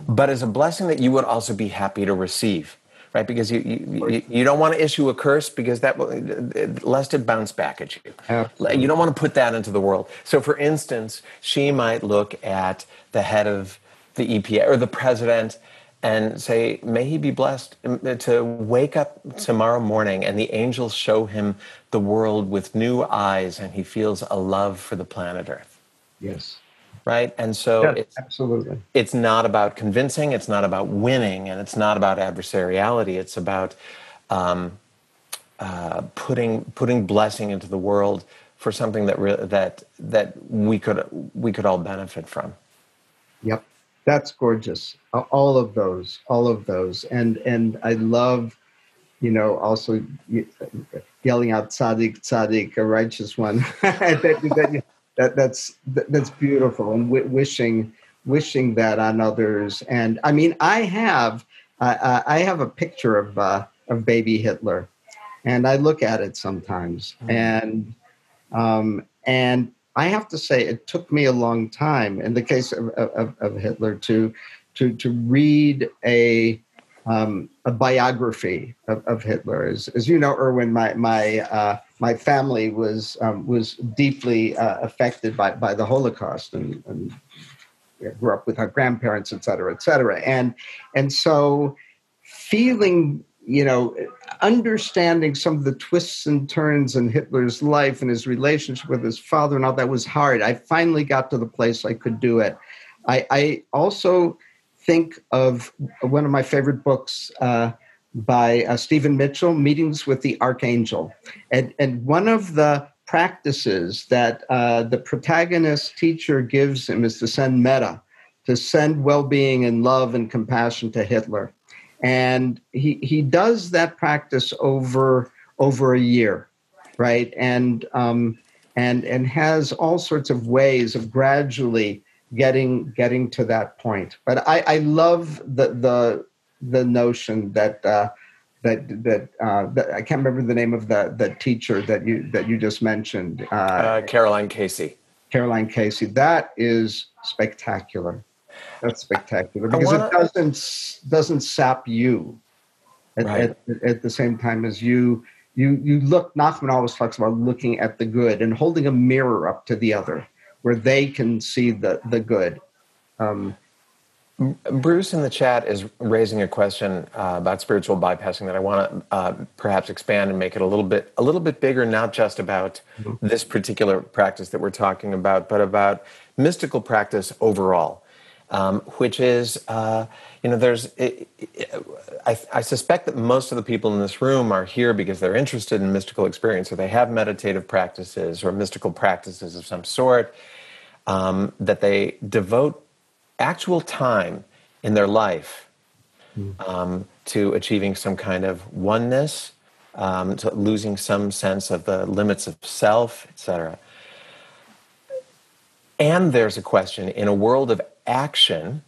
but as a blessing that you would also be happy to receive, right? Because you you, you don't want to issue a curse because that will lest it bounce back at you. Absolutely. You don't want to put that into the world. So, for instance, she might look at the head of the EPA or the president and say, May he be blessed um, to wake up tomorrow morning and the angels show him the world with new eyes and he feels a love for the planet Earth. Yes. Right? And so yes, it's, absolutely. It's not about convincing, it's not about winning, and it's not about adversariality. It's about um, uh, putting, putting blessing into the world for something that, re- that, that we, could, we could all benefit from. Yep that's gorgeous. All of those all of those. And and i love you know also yelling out tzaddik tzaddik a righteous one. [LAUGHS] That, that, that, that's that's beautiful. And w- wishing wishing that on others. And i mean i have uh, i have a picture of uh, of baby hitler. And i look at it sometimes. Mm-hmm. and um, and I have to say, it took me a long time in the case of, of, of Hitler to, to, to read a, um, a biography of, of Hitler. As, as you know, Erwin, my, my, uh, my family was, um, was deeply uh, affected by, by the Holocaust and, and grew up with our grandparents, et cetera, et cetera. And, and so feeling you know, understanding some of the twists and turns in Hitler's life and his relationship with his father and all that was hard. I finally got to the place I could do it. I, I also think of one of my favorite books uh, by uh, Stephen Mitchell, Meetings with the Archangel. And, and one of the practices that uh, the protagonist teacher gives him is to send metta, to send well being and love and compassion to Hitler and he he does that practice over over a year right? And um, and and has all sorts of ways of gradually getting getting to that point. But I, I love the the the notion that uh, that that, uh, that I can't remember the name of the the teacher that you that you just mentioned. Uh, uh, Caroline Casey. Caroline Casey. That is spectacular. That's spectacular because wanna... it doesn't doesn't sap you at, right. at, at, the same time as you you you look. Nachman always talks about looking at the good and holding a mirror up to the other, where they can see the the good. Um, Bruce in the chat is raising a question uh, about spiritual bypassing that I want to uh, perhaps expand and make it a little bit a little bit bigger, not just about mm-hmm. this particular practice that we're talking about, but about mystical practice overall, um, which is uh, you know there's it, it, I, I, suspect that most of the people in this room are here because they're interested in mystical experience, or they have meditative practices or mystical practices of some sort um, that they devote actual time in their life um, to achieving some kind of oneness, um, to losing some sense of the limits of self, etc. And there's a question in a world of action,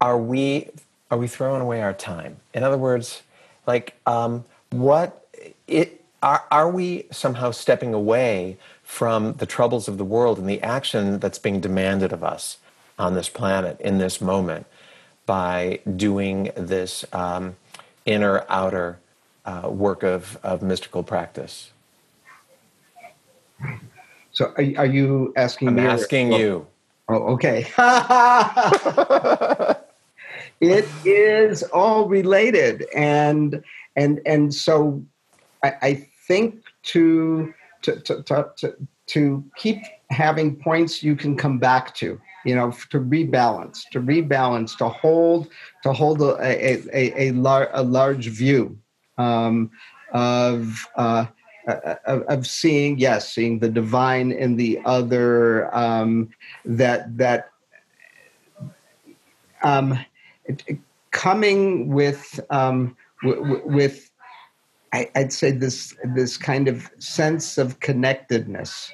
are we are we throwing away our time? In other words, like um, what it are, are we somehow stepping away from the troubles of the world and the action that's being demanded of us? on this planet in this moment by doing this um, inner outer uh, work of, of mystical practice. So, are, are you asking I'm me? I'm asking or, you. Oh, okay. [LAUGHS] it is all related, and and and so I, I think to to, to to to keep having points you can come back to you know to rebalance to rebalance to hold to hold a a, a, a, lar- a large view um, of uh, of, of seeing yes seeing the divine in the other um, that that um, coming with um, w- with I, would say this this kind of sense of connectedness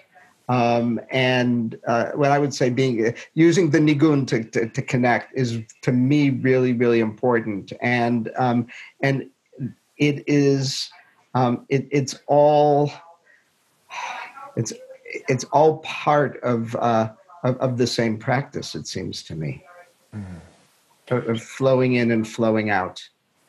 um, and uh, what I would say being uh, using the nigun to, to, to, connect is to me really really important. And um, and it is um, it, it's all it's it's all part of, uh, of, of the same practice it seems to me mm. of flowing in and flowing out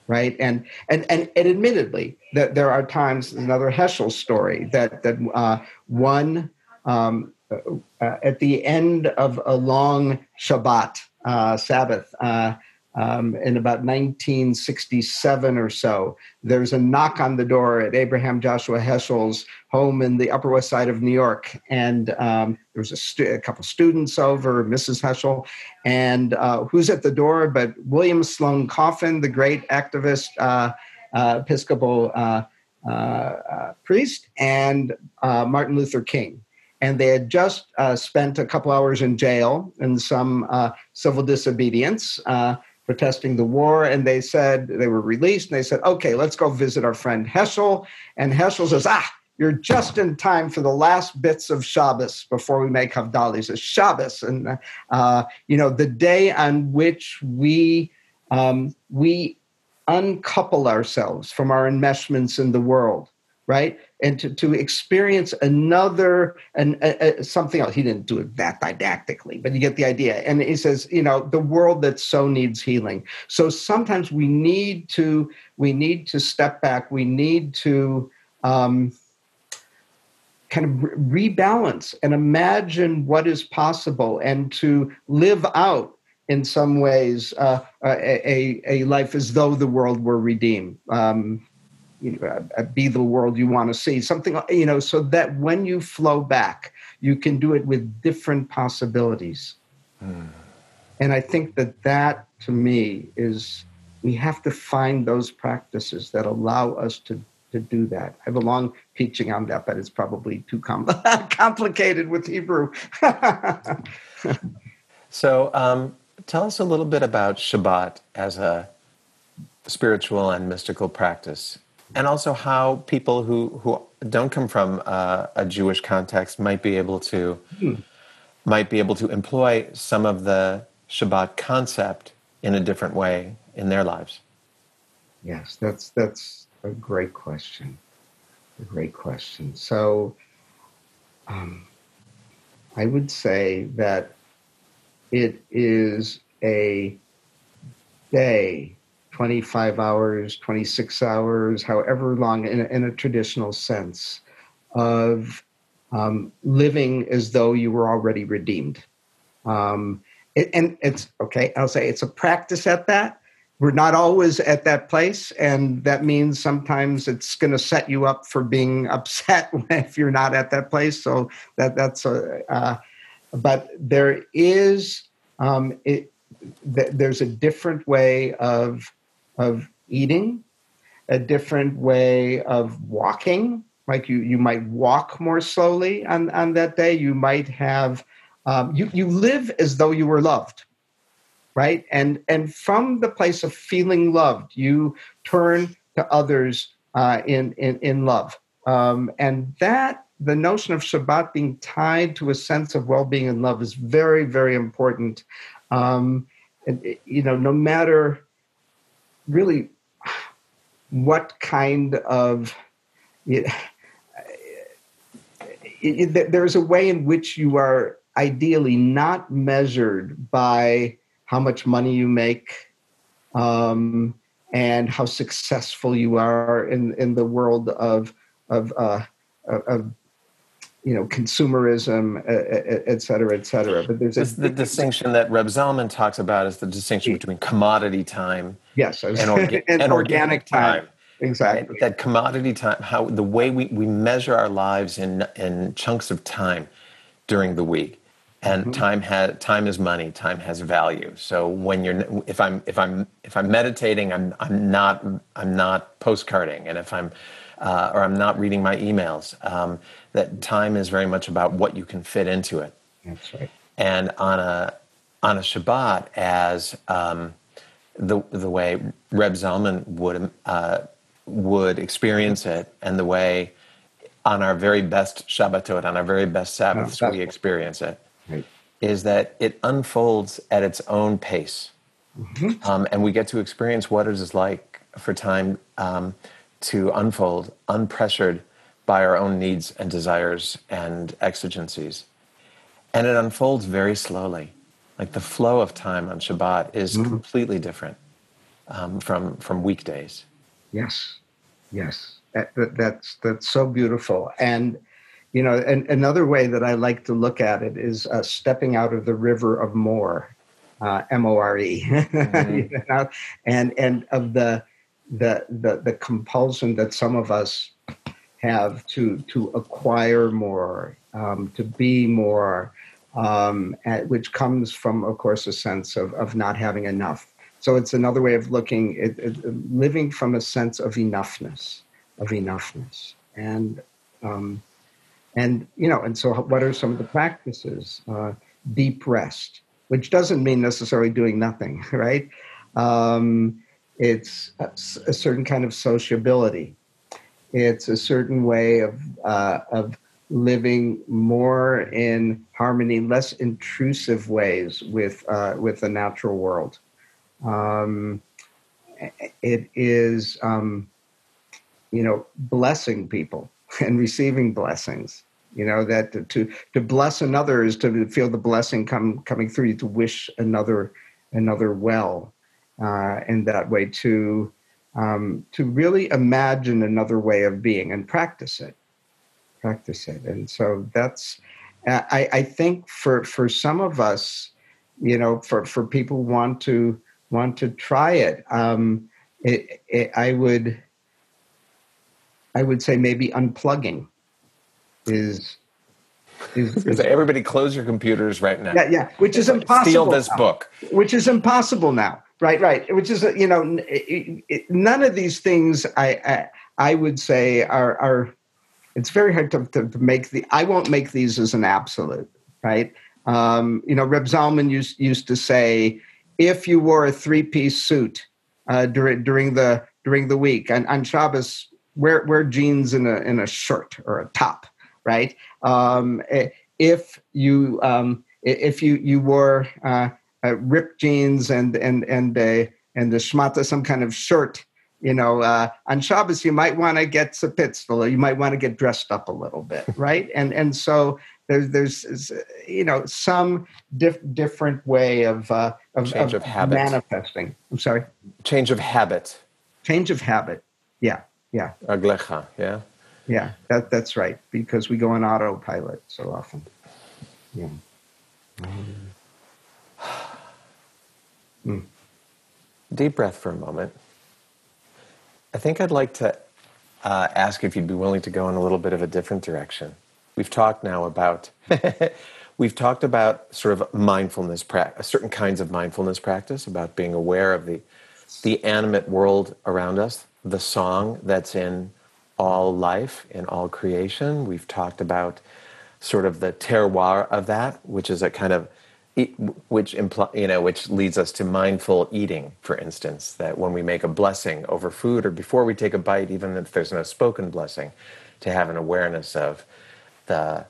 right and and and, and admittedly that there are times another heschel story that that uh, one um, uh, at the end of a long Shabbat, uh, Sabbath, uh, um, in about 1967 or so, there's a knock on the door at Abraham Joshua Heschel's home in the Upper West Side of New York. And um, there was a, stu- a, couple students over, Mrs. Heschel, and uh, who's at the door but William Sloane Coffin, the great activist, uh, uh, Episcopal priest, and Martin Luther King and they had just uh, spent a couple hours in jail in some uh, civil disobedience, uh, protesting the war. And they said they were released, and they said, "Okay, let's go visit our friend Heschel." And Heschel says, "Ah." You're just in time for the last bits of Shabbos before we make Havdalah. He Shabbos, and uh, you know the day on which we um, we uncouple ourselves from our enmeshments in the world right? And to, to experience another and uh, something else. He didn't do it that didactically, but you get the idea. And he says, you know, the world that so needs healing. So sometimes we need to we need to step back. We need to um, kind of rebalance and imagine what is possible, and to live out in some ways uh, a, a, life as though the world were redeemed. Um, you know, uh, be the world you want to see something you know so that when you flow back you can do it with different possibilities. Mm. and i think that that to me is we have to find those practices that allow us to to do that. I have a long teaching on that but it's probably too com- [LAUGHS] complicated with hebrew. [LAUGHS] So um, tell us a little bit about shabbat as a spiritual and mystical practice and also how people who who don't come from uh, a Jewish context might be able to hmm. might be able to employ some of the Shabbat concept in a different way in their lives. Yes, that's that's a great question. A great question. So, um, I would say that it is a day 25 hours, 26 hours, however long, in a, in a traditional sense, of um, living as though you were already redeemed. Um, it, and it's okay, I'll say it's a practice at that. We're not always at that place, and that means sometimes it's going to set you up for being [LAUGHS] upset if you're not at that place. So that that's a, uh, but there is um, it, th- there's a different way of of eating, a different way of walking. Like you, you might walk more slowly on, on that day. You might have, um, you, you live as though you were loved, right? And, and from the place of feeling loved, you turn to others uh, in, in, in love. Um, and that, the notion of Shabbat being tied to a sense of well being and love is very, very important. Um, and, you know, no matter really what kind of there's a way in which you are ideally not measured by how much money you make um, and how successful you are in, in the world of of, uh, of you know consumerism, et cetera, et cetera. But there's a, the distinction that Reb Zalman talks about is the distinction between commodity time, yes, and, orga- and, and, organic, time. time. Exactly. Right? That commodity time, how the way we, we measure our lives in in chunks of time during the week. And mm-hmm. time has time is money. Time has value. So when you're, if I'm if I'm if I'm meditating, I'm I'm not I'm not postcarding, and if I'm uh, or I'm not reading my emails. Um, that time is very much about what you can fit into it. That's right. And on a on a Shabbat, as um, the the way Reb Zalman would uh, would experience it, and the way on our very best Shabbatot, on our very best Sabbaths, we experience it, right. is that it unfolds at its own pace, mm-hmm. um, and we get to experience what it is like for time um, to unfold unpressured by our own needs and desires and exigencies. And it unfolds very slowly. Like the flow of time on Shabbat is mm completely different um, from, from weekdays. Yes, yes. That, that's, that's so beautiful. And, you know, and another way that I like to look at it is uh, stepping out of the river of more, uh, M O R E, [LAUGHS] mm-hmm. and, and of the, the, the, the compulsion that some of us have to, to acquire more, um, to be more, um, at, which comes from, of course, a sense of, of not having enough. So it's another way of looking at, living from a sense of enoughness, of enoughness. And, um, and, you know, and so what are some of the practices? Uh, deep rest, which doesn't mean necessarily doing nothing, [LAUGHS] right? Um, it's a, a certain kind of sociability. It's a certain way of uh, of living more in harmony, less intrusive ways with uh, with the natural world. Um, it is, um, you know, blessing people [LAUGHS] and receiving blessings. You know that to, to to bless another is to feel the blessing come coming through you to wish another another well uh, in that way to um, to really imagine another way of being and practice it practice it and so that's I, I think for for some of us you know for for people want to want to try it, um, it, it i would i would say maybe unplugging is is, is everybody close your computers right now. Yeah, yeah, which is impossible. Steal this now, book. Which is impossible now. Right, right. Which is you know it, it, none of these things I, I, I would say are are. It's very hard to, to, to, make the. I won't make these as an absolute. Right. Um, you know, Reb Zalman used used to say, if you wore a three piece suit uh, during during the during the week and on Shabbos, wear wear jeans in a in a shirt or a top, right? Um, if you um, if you you wore uh, uh, ripped jeans and and and a and the shmata some kind of shirt you know, uh, on Shabbos, you might want to get or you might want to get dressed up a little bit, [LAUGHS] right? and and so there's there's you know some dif- different way of uh, of, change of, of habit manifesting. I'm sorry. Change of habit. Change of habit. Yeah, yeah. Aglecha. Yeah. Yeah, that that's right because we go on autopilot so often. Yeah. Mm. Deep breath for a moment. I think I'd like to uh, ask if you'd be willing to go in a little bit of a different direction. We've talked now about [LAUGHS] we've talked about sort of mindfulness, pra- certain kinds of mindfulness practice, about being aware of the the animate world around us, the song that's in all life, in all creation. We've talked about sort of the terroir of that, which is a kind of which imply, you know, which leads us to mindful eating, for instance. That when we make a blessing over food, or before we take a bite, even if there's no spoken blessing, to have an awareness of the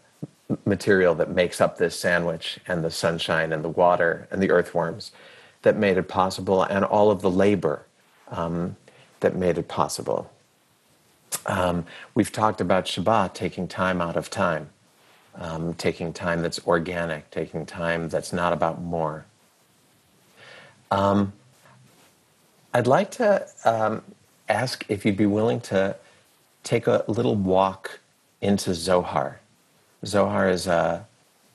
material that makes up this sandwich, and the sunshine, and the water, and the earthworms that made it possible, and all of the labor um, that made it possible. Um, we've talked about Shabbat taking time out of time um, taking time that's organic, taking time that's not about more. Um, I'd like to um, ask if you'd be willing to take a little walk into Zohar. Zohar is a,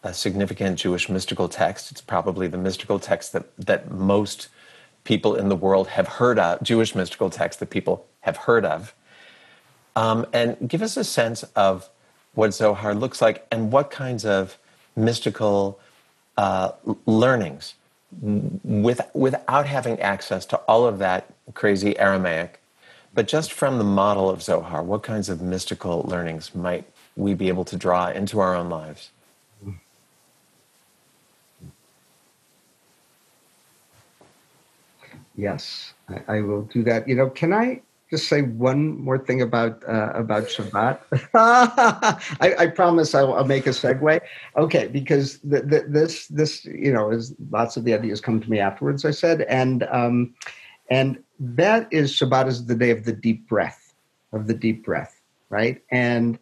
a significant Jewish mystical text. It's probably the mystical text that, that most people in the world have heard of, Jewish mystical text that people have heard of. Um, and give us a sense of what Zohar looks like and what kinds of mystical uh, learnings with, without having access to all of that crazy Aramaic, but just from the model of Zohar, what kinds of mystical learnings might we be able to draw into our own lives? Yes, I, I will do that. You know, can I just say one more thing about uh, about Shabbat? [LAUGHS] I, I, promise I'll, I'll, make a segue. Okay, because the, the, this this you know is lots of the ideas come to me afterwards. I said, and um, and that is Shabbat is the day of the deep breath, of the deep breath, right? And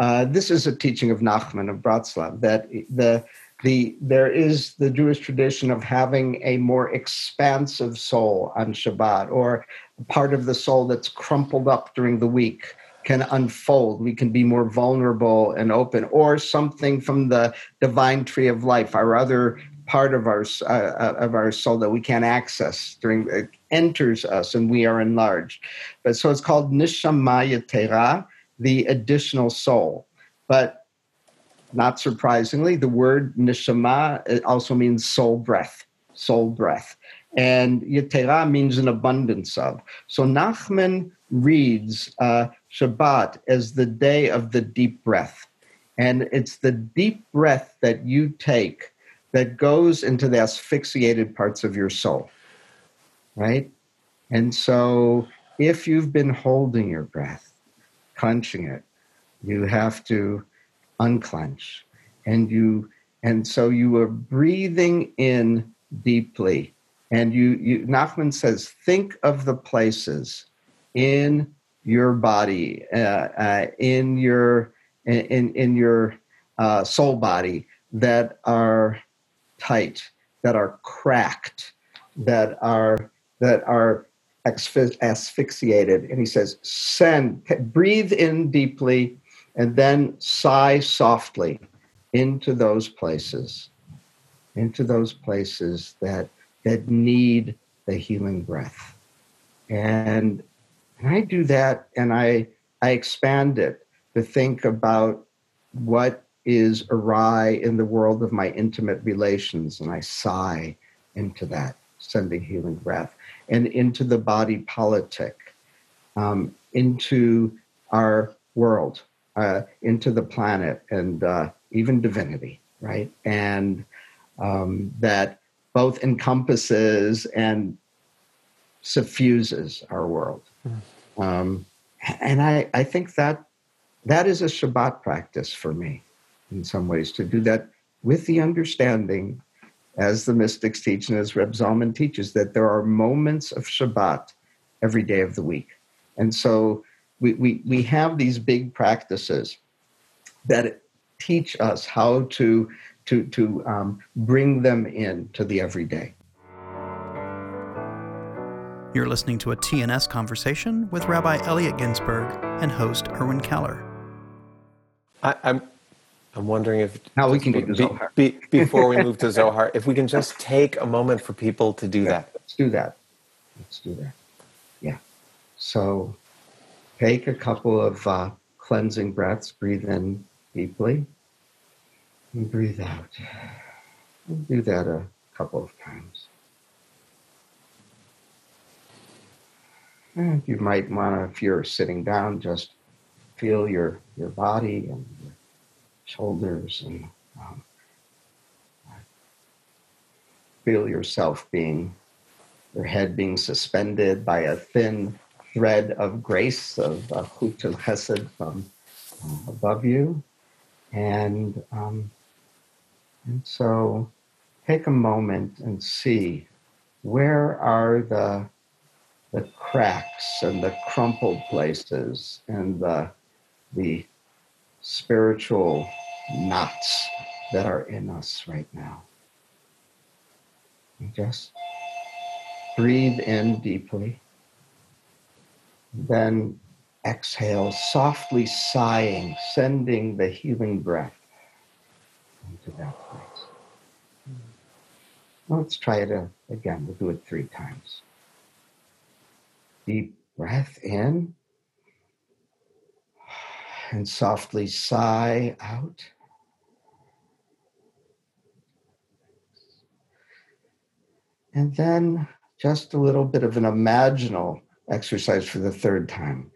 uh, this is a teaching of Nachman of Bratslav that the the there is the Jewish tradition of having a more expansive soul on Shabbat, or part of the soul that's crumpled up during the week can unfold. We can be more vulnerable and open, or something from the divine tree of life, our other part of our uh, uh of our soul that we can't access during it enters us, and we are enlarged. But so it's called neshama tera, the additional soul. But not surprisingly, the word neshama also means soul breath, soul breath. And yetera means an abundance of. So Nachman reads uh, Shabbat as the day of the deep breath. And it's the deep breath that you take that goes into the asphyxiated parts of your soul, right? And so if you've been holding your breath, clenching it, you have to unclench and you and so you are breathing in deeply and you, you nachman says think of the places in your body uh, uh, in your in in your uh, soul body that are tight that are cracked that are that are asphyxiated. And he says send breathe in deeply and then sigh softly into those places, into those places that that need the healing breath. And, and I do that and I I expand it to think about what is awry in the world of my intimate relations, and I sigh into that, sending healing breath, and into the body politic, um, into our world, uh, into the planet and uh, even divinity, right? And um, that both encompasses and suffuses our world. Mm. Um, and I, I think that that is a Shabbat practice for me in some ways to do that with the understanding, as the mystics teach and as Reb Zalman teaches, that there are moments of Shabbat every day of the week. And so we, we, we have these big practices that teach us how to, to, to um, bring them in to the everyday. You're listening to a TNS conversation with Rabbi Elliot Ginsburg and host Irwin Keller. I, I'm I'm wondering if now we can go to Zohar. Be, before we move to Zohar, if we can just take a moment for people to do that. Let's do that. Let's do that. Yeah. So take a couple of uh, cleansing breaths. Breathe in deeply and breathe out. We'll do that a couple of times. And you might want to, if you're sitting down, just feel your, your body and your shoulders and um, feel yourself being, your head being suspended by a thin thread of grace, of uh, Chutel Chesed from um, above you. And, um, and so take a moment and see where are the the cracks and the crumpled places and the the spiritual knots that are in us right now. And just breathe in deeply. Then exhale, softly sighing, sending the healing breath into that place. Let's try it again. We'll do it three times. Deep breath in and softly sigh out. And then just a little bit of an imaginal exercise for the third time.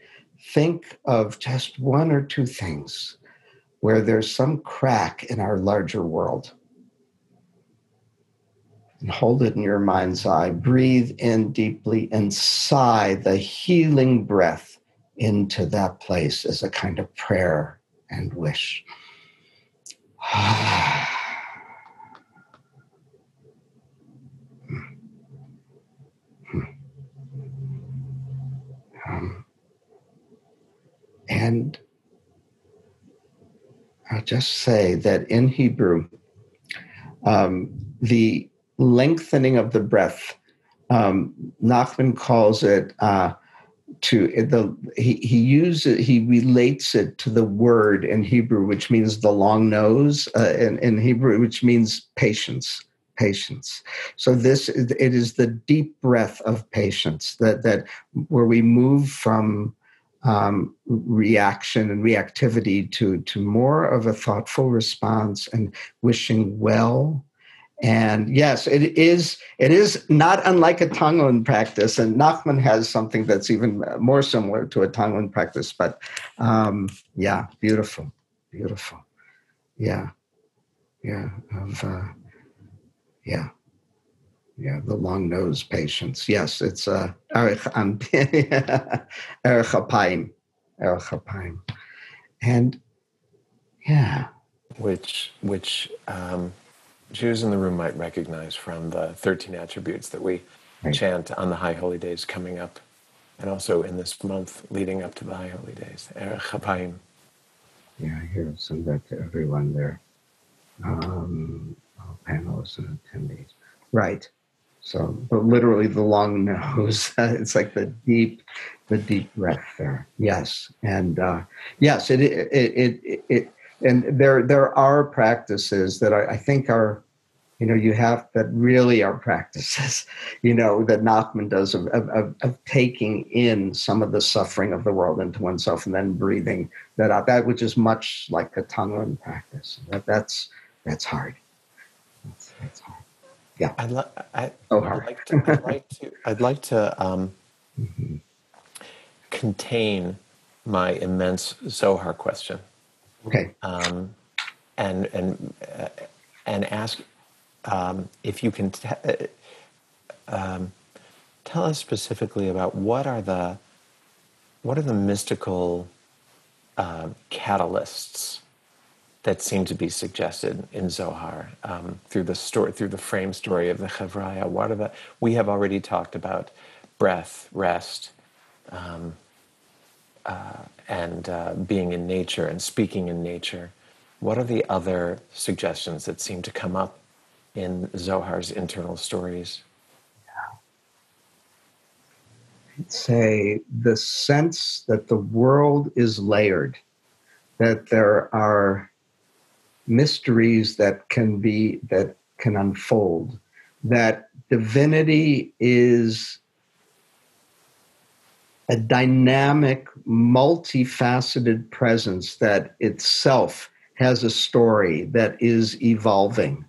Think of just one or two things where there's some crack in our larger world and hold it in your mind's eye. Breathe in deeply and sigh the healing breath into that place as a kind of prayer and wish. [SIGHS] um, and I'll just say that in Hebrew, um, the lengthening of the breath. Um, Nachman calls it uh, to the he he uses he relates it to the word in Hebrew, which means the long nose, uh, in, in Hebrew, which means patience. Patience. So this it is the deep breath of patience that that where we move from um, reaction and reactivity to to more of a thoughtful response and wishing well and yes, it is. It is not unlike a Tonglen practice, and Nachman has something that's even more similar to a Tonglen practice. But um, yeah, beautiful, beautiful. Yeah, yeah, of uh, yeah, yeah. The long nose patience. Yes, it's uh, erech apayim, [LAUGHS] apayim, and yeah, which which. Um Jews in the room might recognize from the 13 attributes that we right. chant on the High Holy Days coming up, and also in this month leading up to the High Holy Days. Erech Hapayim. Yeah, I hear send that to everyone there, um, all panelists and attendees. Right. So, but literally the long [LAUGHS] nose. [LAUGHS] it's like the deep, the deep breath there. Yes, and uh, yes, it, it it it it. and there there are practices that I, I think are you know, you have that really are practices, [LAUGHS] you know, that Nachman does of, of, of, taking in some of the suffering of the world into oneself and then breathing that out. That which is much like a Tonglen practice. That, that's that's hard. That's, that's hard. Yeah. I'd, li- I, so. I'd like to. I'd like to. I'd like to um, mm-hmm. contain my immense Zohar question. Okay. Um, and and uh, and ask um, if you can t- uh, um, tell us specifically about what are the what are the mystical uh, catalysts that seem to be suggested in Zohar um, through the story, through the frame story of the Chevraya? What are the? We have already talked about breath, rest, um, uh, and uh, being in nature and speaking in nature. What are the other suggestions that seem to come up in Zohar's internal stories? I'd say the sense that the world is layered, that there are mysteries that can be that can unfold, that divinity is a dynamic, multifaceted presence that itself has a story that is evolving,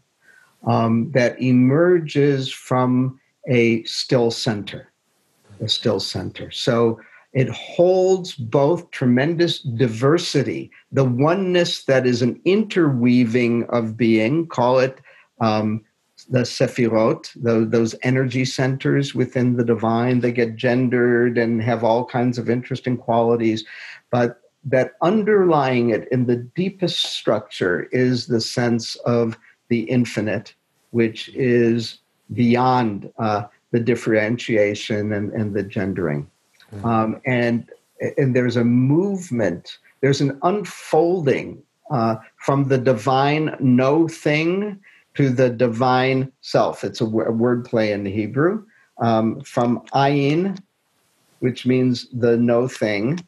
um, that emerges from a still center, a still center. So it holds both tremendous diversity, the oneness that is an interweaving of being, call it um, the Sefirot, the, those energy centers within the divine. They get gendered and have all kinds of interesting qualities. But that underlying it in the deepest structure is the sense of the infinite, which is beyond uh, the differentiation and, and the gendering. Mm-hmm. Um, and, and there's a movement, there's an unfolding uh, from the divine no thing to the divine self. It's a, w- a word play in Hebrew. Um, from ayin, which means the no thing,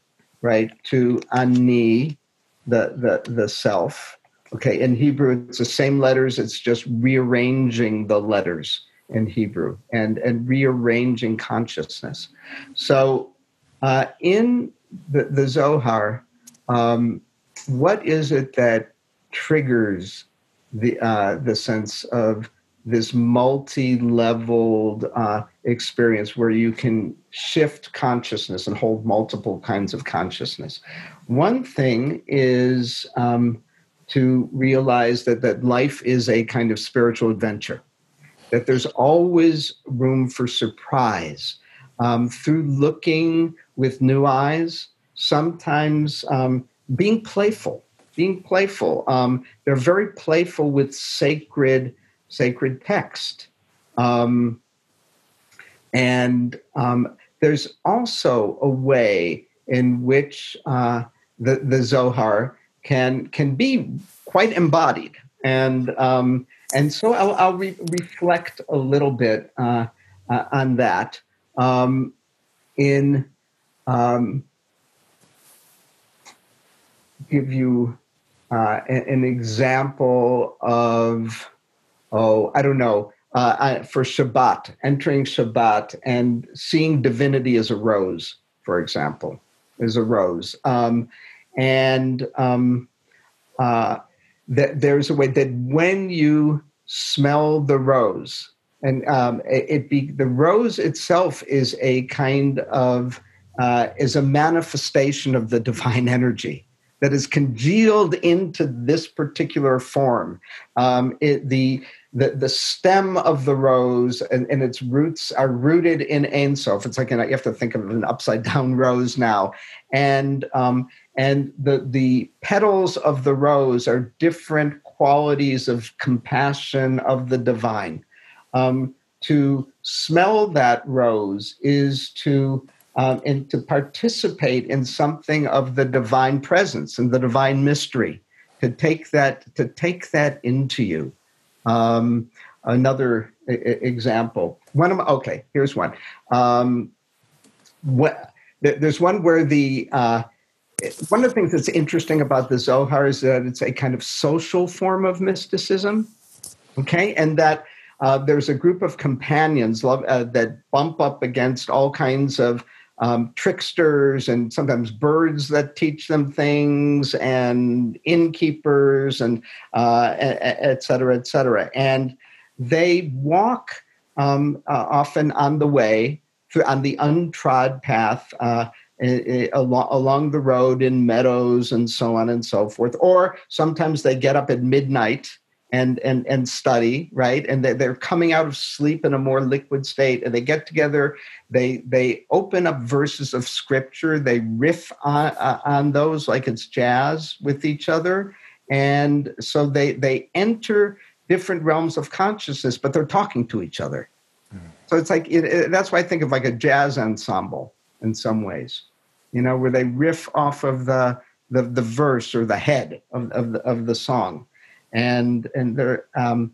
right, to ani, the, the, the self. Okay, in Hebrew, it's the same letters, it's just rearranging the letters in Hebrew and, and rearranging consciousness. So uh, in the, the Zohar, um, what is it that triggers the uh, the sense of this multi-leveled uh, experience where you can shift consciousness and hold multiple kinds of consciousness. One thing is um, to realize that that life is a kind of spiritual adventure, that there's always room for surprise um, through looking with new eyes. Sometimes um, being playful being playful. Um, they're very playful with sacred sacred text, um, and um, there's also a way in which uh, the the Zohar can can be quite embodied, and um, and so I'll, I'll re- reflect a little bit uh, uh, on that um, in. Um, give you uh, an, example of, oh, I don't know, uh, for Shabbat, entering Shabbat and seeing divinity as a rose, for example, as a rose. Um, and um, uh, that there's a way that when you smell the rose, and um, it, be the rose itself is a kind of uh, is a manifestation of the divine energy that is congealed into this particular form. Um, it, the, the the stem of the rose and, and, its roots are rooted in Ein Sof. It's like an, you have to think of an upside down rose now, and um, and the the petals of the rose are different qualities of compassion of the divine. Um, to smell that rose is to um, and to participate in something of the divine presence and the divine mystery to take that to take that into you. Um, another I- example. One of my, okay here's one. Um, what, there's one where the uh, one of the things that's interesting about the zohar is that it's a kind of social form of mysticism okay? And that uh, there's a group of companions love, uh, that bump up against all kinds of um, tricksters and sometimes birds that teach them things and innkeepers and uh, et cetera, et cetera. And they walk um, uh, often on the way through, on the untrod path uh, along, along the road in meadows and so on and so forth. Or sometimes they get up at midnight and and and study right? And they're, they're coming out of sleep in a more liquid state and they get together they they open up verses of scripture they riff on, uh, on those like it's jazz with each other and so they they enter different realms of consciousness but they're talking to each other. Mm-hmm. so it's like it, it, that's why i think of like a jazz ensemble in some ways you know where they riff off of the the, the verse or the head of, of, the, of the song and and they're um,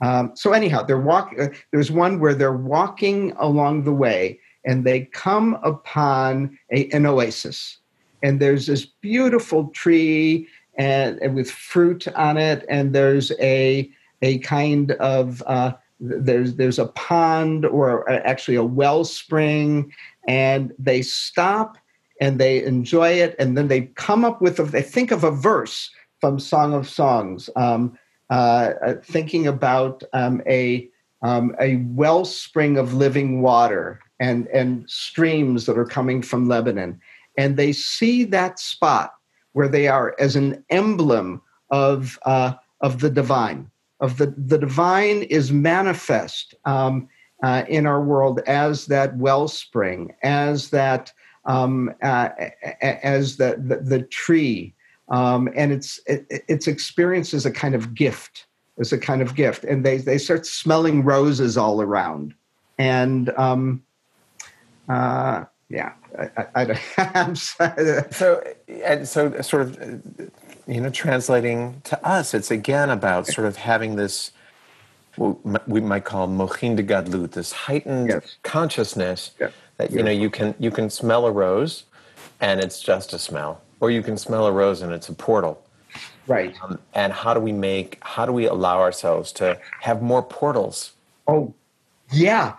um, so anyhow they're walk uh, there's one where they're walking along the way and they come upon a, an oasis. And there's this beautiful tree and, and, with fruit on it and there's a a kind of uh, there's there's a pond or actually a wellspring and they stop and they enjoy it and then they come up with a, they think of a verse from Song of Songs, um, uh, uh, thinking about um, a um, a wellspring of living water and and streams that are coming from Lebanon, and they see that spot where they are as an emblem of uh, of the divine. Of the the divine is manifest um, uh, in our world as that wellspring, as that um, uh, as the, the, the tree um, and it's it, it's experienced as a kind of gift, as a kind of gift, and they they start smelling roses all around, and um, uh, yeah, I, I, I [LAUGHS] so and so sort of you know translating to us, it's again about sort of having this what we might call mochin de gadlut, this heightened yes. consciousness yes. that you know you can you can smell a rose, and it's just a smell or you can smell a rose and it's a portal. Right. Um, and how do we make how do we allow ourselves to have more portals? Oh yeah.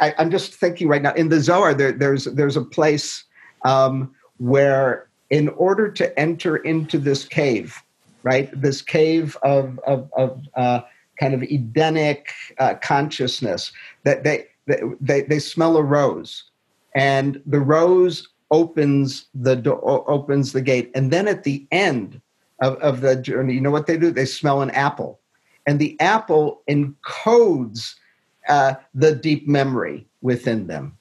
I, am just thinking right now in the zohar there, there's there's a place um, where in order to enter into this cave right this cave of of, of uh, kind of edenic uh, consciousness that they, they they smell a rose. And the rose opens the door, opens the gate, and then at the end of, of the journey, you know what they do? They smell an apple, and the apple encodes uh, the deep memory within them.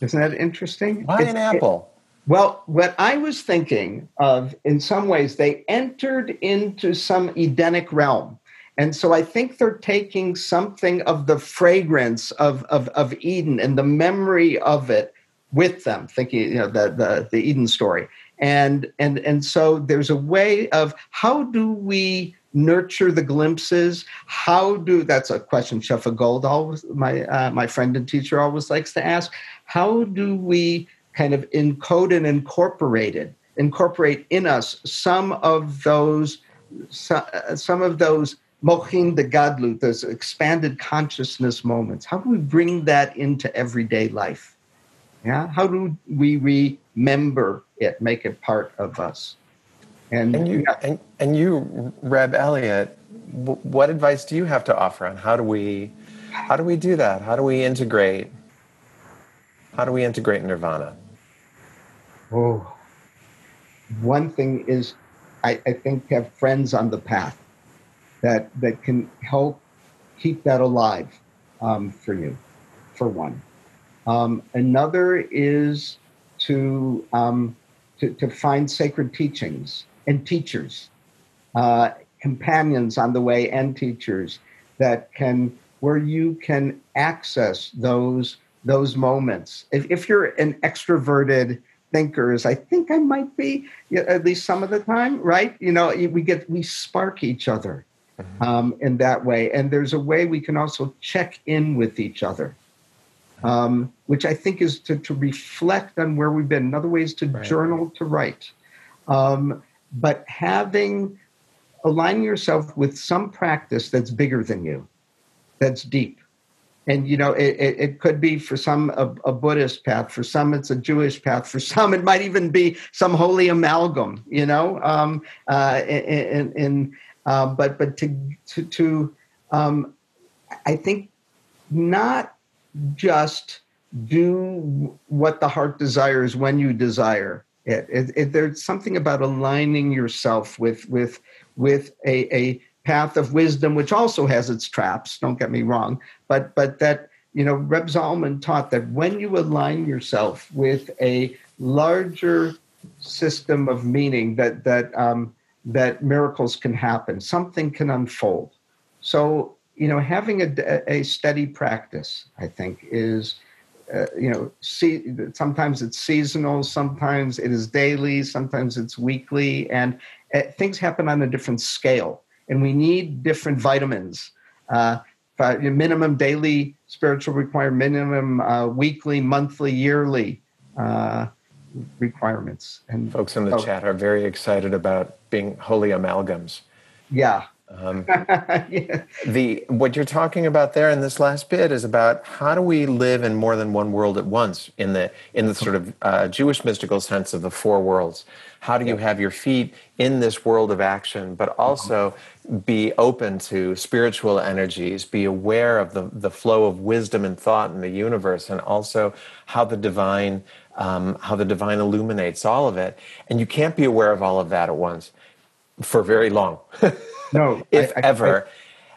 Isn't that interesting? Why an apple? It, well, what I was thinking of, in some ways, they entered into some Edenic realm. And so I think they're taking something of the fragrance of, of, of Eden and the memory of it with them, thinking you know the the, the Eden story, and and and so there's a way of how do we nurture the glimpses? How do that's a question Shefa Gold always my uh, my friend and teacher always likes to ask. How do we kind of encode and incorporate it, incorporate in us some of those some of those mochin de gadlut, those expanded consciousness moments? How do we bring that into everyday life? Yeah, how do we remember it, make it part of us? And, and you, yeah. and, and you, Reb Elliot, w- what advice do you have to offer on how do we, how do we do that? How do we integrate? How do we integrate nirvana? Oh, one thing is, I, I think have friends on the path that that can help keep that alive um, for you, for one. Um, another is to, um, to, to, find sacred teachings and teachers, uh, companions on the way and teachers that can, where you can access those, those moments. If, if you're an extroverted thinker, as I think I might be, at least some of the time, right? You know, we get, we spark each other. Mm-hmm. Um, in that way. And there's a way we can also check in with each other um, which I think is to, to reflect on where we've been. Another way is to right. journal, to write. Um, but having, aligning yourself with some practice that's bigger than you, that's deep. And, you know, it, it, it could be for some a, a, Buddhist path, for some it's a Jewish path, for some it might even be some holy amalgam, you know, um, uh, in, in uh, but, but to, to, to um, I think not just do what the heart desires when you desire it. it, it there's something about aligning yourself with with with a, a path of wisdom, which also has its traps. Don't get me wrong, but but that you know, Reb Zalman taught that when you align yourself with a larger system of meaning, that that um, that miracles can happen, something can unfold. So you know, having a, a steady practice, I think, is uh, you know, see, sometimes it's seasonal, sometimes it is daily, sometimes it's weekly, and uh, things happen on a different scale. And we need different vitamins. Uh, minimum daily spiritual requirement, minimum uh, weekly, monthly, yearly uh, requirements. And folks in the chat are very excited about being holy amalgams. Yeah, um, [LAUGHS] yeah. The what you're talking about there in this last bit is about how do we live in more than one world at once in the in the sort of uh, Jewish mystical sense of the four worlds. How do you have your feet in this world of action, but also be open to spiritual energies, be aware of the the flow of wisdom and thought in the universe, and also how the divine um, how the divine illuminates all of it. And you can't be aware of all of that at once for very long. [LAUGHS] No, if I, I, ever. I,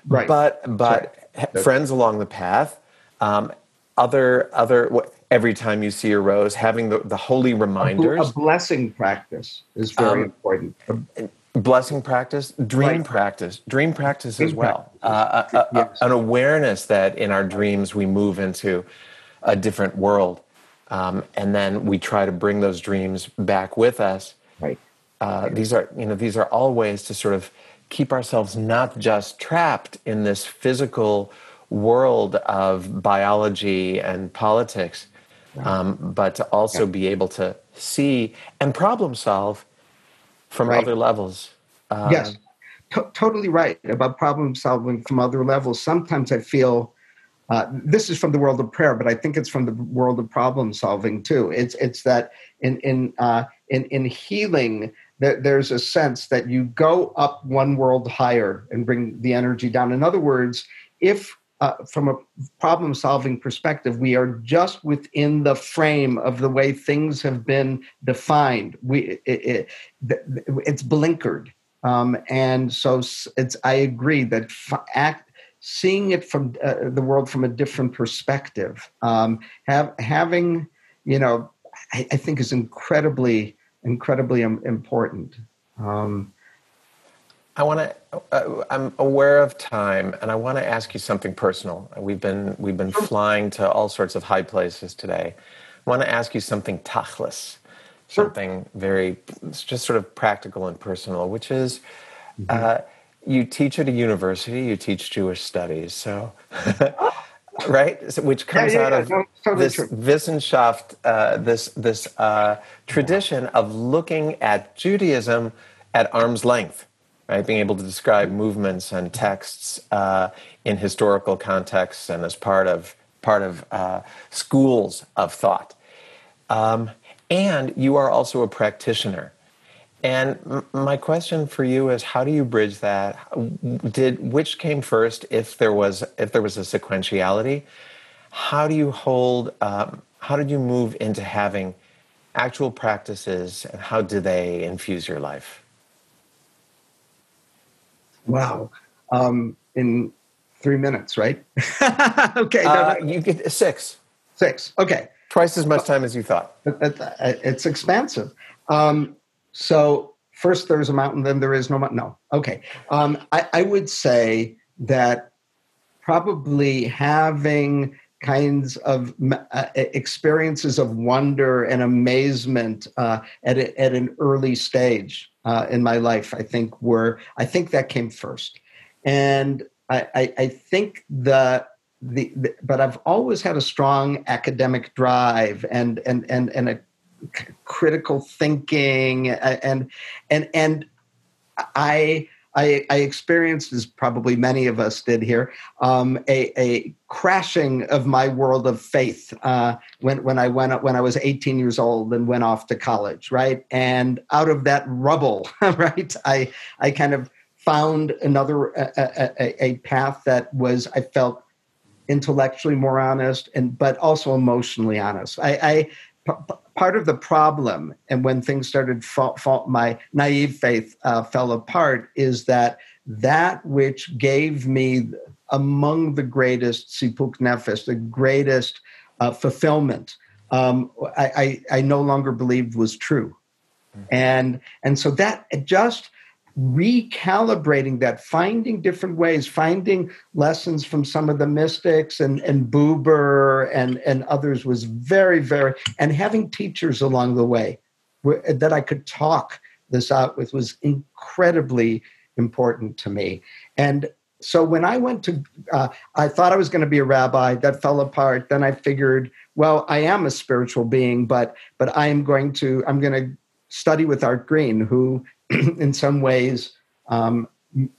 right. But but Sorry. friends along the path, um, other other every time you see a rose, having the, the holy reminders. A, a blessing practice is very um, important. Blessing practice, dream right. practice, dream practice dream as well. Practice. Uh, a, yes. an awareness that in our dreams we move into a different world. Um, and then we try to bring those dreams back with us. Right. Uh, these are, you know, these are all ways to sort of keep ourselves not just trapped in this physical world of biology and politics, um, but to also yeah. be able to see and problem solve from right. other levels. Um, yes, T- totally right about problem solving from other levels. Sometimes I feel. Uh, this is from the world of prayer, but I think it's from the world of problem solving too. It's it's that in in uh, in in healing, there's a sense that you go up one world higher and bring the energy down. In other words, if uh, from a problem solving perspective, we are just within the frame of the way things have been defined. We, it, it, it's blinkered. Um, and so it's, I agree that act, seeing it from uh, the world from a different perspective, um, have, having, you know, I, I think is incredibly incredibly important. Um, I want to. Uh, I'm aware of time, and I want to ask you something personal. We've been we've been flying to all sorts of high places today. I want to ask you something tachlis, something very just sort of practical and personal, which is. Mm-hmm. Uh, you teach at a university. You teach Jewish studies, so [LAUGHS] right? So, which comes yeah, yeah, out of no, totally this true. Wissenschaft, uh, this this uh, tradition of looking at Judaism at arm's length, right? Being able to describe movements and texts uh, in historical contexts and as part of part of uh, schools of thought. Um, and you are also a practitioner. And my question for you is, how do you bridge that? Did which came first? If there was if there was a sequentiality, how do you hold? Um, how did you move into having actual practices, and how do they infuse your life? Wow, um, in three minutes, right? [LAUGHS] okay, uh, you get six. Six. Okay. Twice as much time as you thought. It's expansive. Um, so first there's a mountain, then there is no mountain. No. Okay. Um, I, I would say that probably having kinds of uh, experiences of wonder and amazement uh, at, a, at an early stage uh, in my life, I think were, I think that came first. And I, I, I think the, the, the, but I've always had a strong academic drive and, and, and, and a critical thinking and and and I I, I, experienced, as probably many of us did here, um, a, a, crashing of my world of faith uh, when, when I went when I was 18 years old and went off to college, right? And out of that rubble, [LAUGHS] right, I I kind of found another a, a, a path that was I felt intellectually more honest and but also emotionally honest. I, I part of the problem, and when things started, fall, fall, my naive faith uh, fell apart, is that that which gave me among the greatest sipuk nefesh, the greatest uh, fulfillment, um, I, I, I, no longer believed was true. Mm-hmm. And, and so that just recalibrating that, finding different ways, finding lessons from some of the mystics and, and Buber and, and others was very, very, and having teachers along the way that I could talk this out with was incredibly important to me. And so when I went to, uh, I thought I was going to be a rabbi. That fell apart. Then I figured, well, I am a spiritual being, but but I am going to, I'm going to study with Art Green, who [CLEARS THROAT] in some ways um,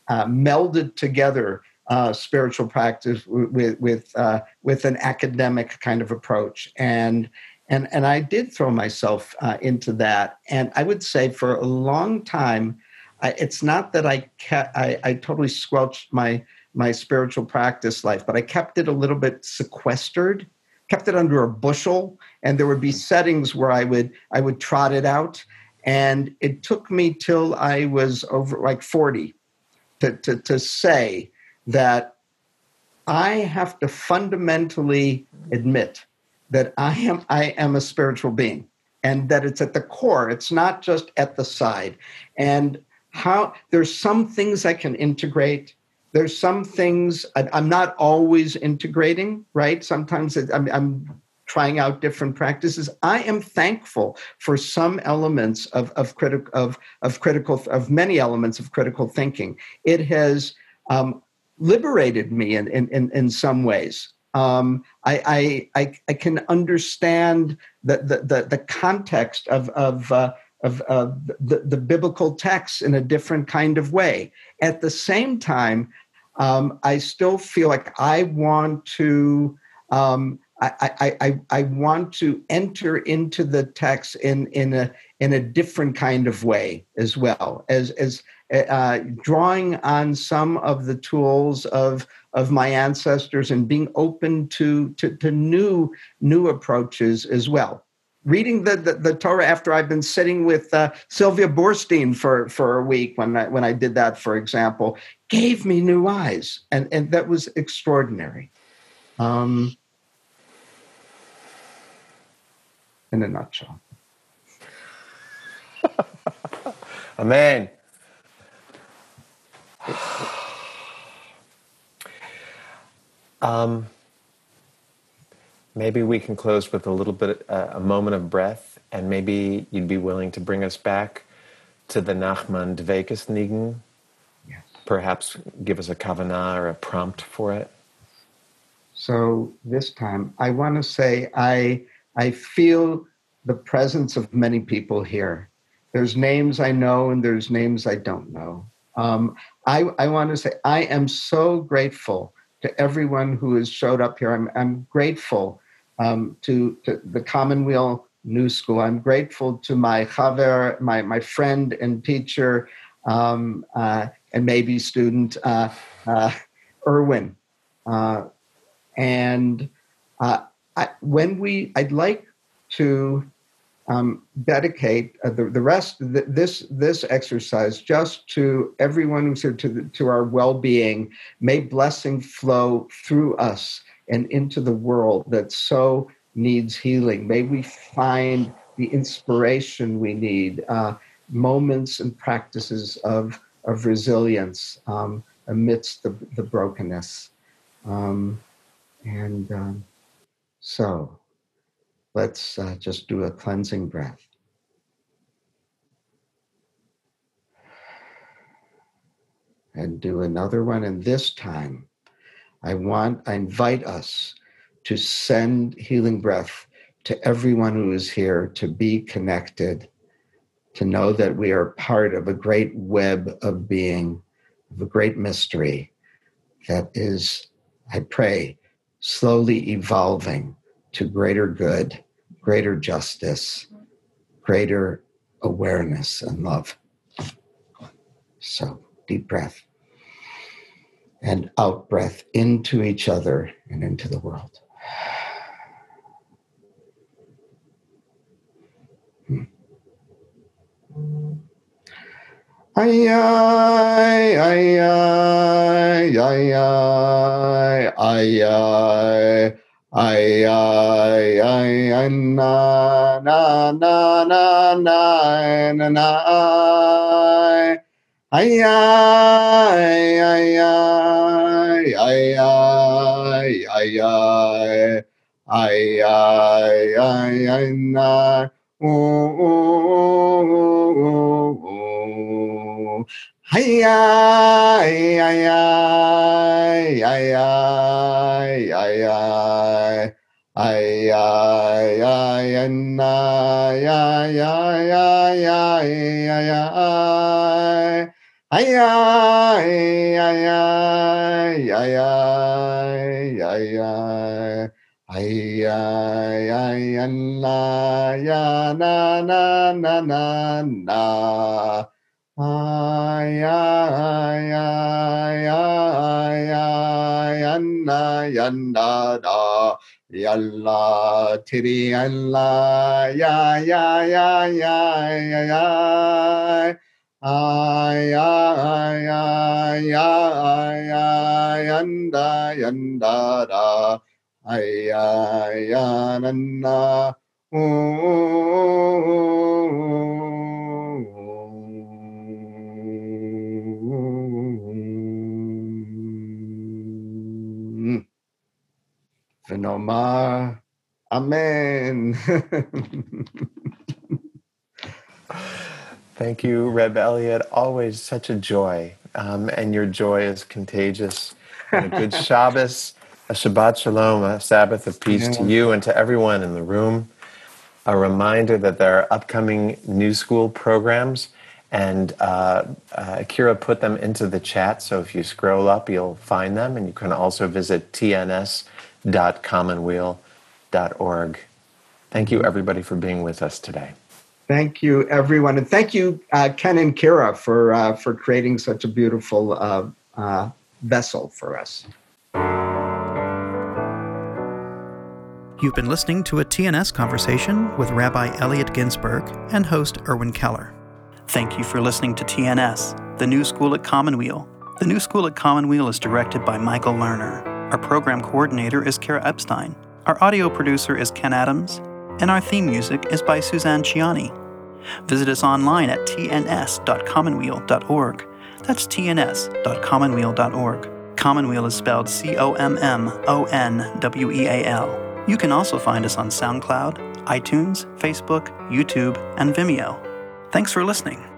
uh, melded together uh, spiritual practice with with uh, with an academic kind of approach, and and and I did throw myself uh, into that, and I would say for a long time, I, it's not that I, kept, I I totally squelched my my spiritual practice life, but I kept it a little bit sequestered, kept it under a bushel, and there would be settings where I would I would trot it out and it took me till I was over like 40 to, to, to say that I have to fundamentally admit that I am I am a spiritual being and that it's at the core. It's not just at the side. And how there's some things I can integrate. There's some things I, am not always integrating, right? Sometimes I'm, I'm trying out different practices. I am thankful for some elements of, of, critic, of, of critical, of many elements of critical thinking. It has um, liberated me in, in, in, some ways. Um, I, I, I, can understand the, the, the, the context of, of, uh, of the, the biblical texts in a different kind of way. At the same time, um, I still feel like I want to um, I, I, I want to enter into the text in, in, a, in a different kind of way as well, as, as uh, drawing on some of the tools of, of my ancestors and being open to, to, to new, new approaches as well. Reading the, the, the Torah after I've been sitting with uh, Sylvia Boorstein for, for a week when I, when I did that, for example, gave me new eyes. And, and that was extraordinary. Um, in a nutshell. [LAUGHS] Amen. Um, maybe we can close with a little bit, uh, a moment of breath, and maybe you'd be willing to bring us back to the Nachman Dvekas Nigun. Yes. Perhaps give us a kavanah or a prompt for it. So this time, I want to say I I feel the presence of many people here. There's names I know and there's names I don't know. Um, I, I want to say I am so grateful to everyone who has showed up here. I'm, I'm grateful um, to, to, the Commonweal New School. I'm grateful to my chaver, my, my friend and teacher, um, uh, and maybe student, uh, uh, Irwin. Uh, and uh, I, when we, I'd like to um, dedicate uh, the, the rest th- this this exercise just to everyone who's here to the, to our well-being. May blessing flow through us and into the world that so needs healing. May we find the inspiration we need uh, moments and practices of of resilience um, amidst the, the brokenness. Um, and um, so let's uh, just do a cleansing breath. And do another one. And this time, I want, I invite us to send healing breath to everyone who is here to be connected, to know that we are part of a great web of being, of a great mystery that is, I pray, slowly evolving to greater good, greater justice, greater awareness and love. So, deep breath and out breath into each other and into the world. Ay, ay, ay, ay, ay, ay, ay, ay. Ay, ay, ay, ay, na, na, na, na, na, na, na, ay. Ay, ay, ay, ay, ay, ay, ay, ay. Ay, ay, ay, ay, na, ooh, ooh, ooh. Hiya, hiya, hiya, hiya, hiya. Ay, ay, ay, anna, ay, ay, ay, ay, ay, ay. Ay, ay, ay, ay, ay, ay, ay, ay. Ay, ay, ay, anna, ya, na, na, na, na, na yanda da yalla tiri alla ya ya ya ya ya ya ay ay ay yanda yanda da ay ay anna Venoma. Amen. [LAUGHS] Thank you, Reb Elliot. Always such a joy. Um, and your joy is contagious. And a good [LAUGHS] Shabbos, a Shabbat Shalom, a Sabbath of peace to you and to everyone in the room. A reminder that there are upcoming new school programs, and uh, uh, Kira put them into the chat. So if you scroll up, you'll find them. And you can also visit tns.commonweal.org. Thank you, everybody, for being with us today. Thank you, everyone, and thank you, uh, Ken and Kira, for uh, for creating such a beautiful uh, uh vessel for us. You've been listening to a TNS conversation with Rabbi Elliot Ginsburg and host Irwin Keller. Thank you for listening to TNS, the new school at Commonweal. The new school at Commonweal is directed by Michael Lerner. Our program coordinator is Kara Epstein. Our audio producer is Ken Adams, and our theme music is by Suzanne Ciani. Visit us online at tns.commonweal.org. That's tns.commonweal.org. Commonweal is spelled C O M M O N W E A L. You can also find us on SoundCloud, iTunes, Facebook, YouTube, and Vimeo. Thanks for listening.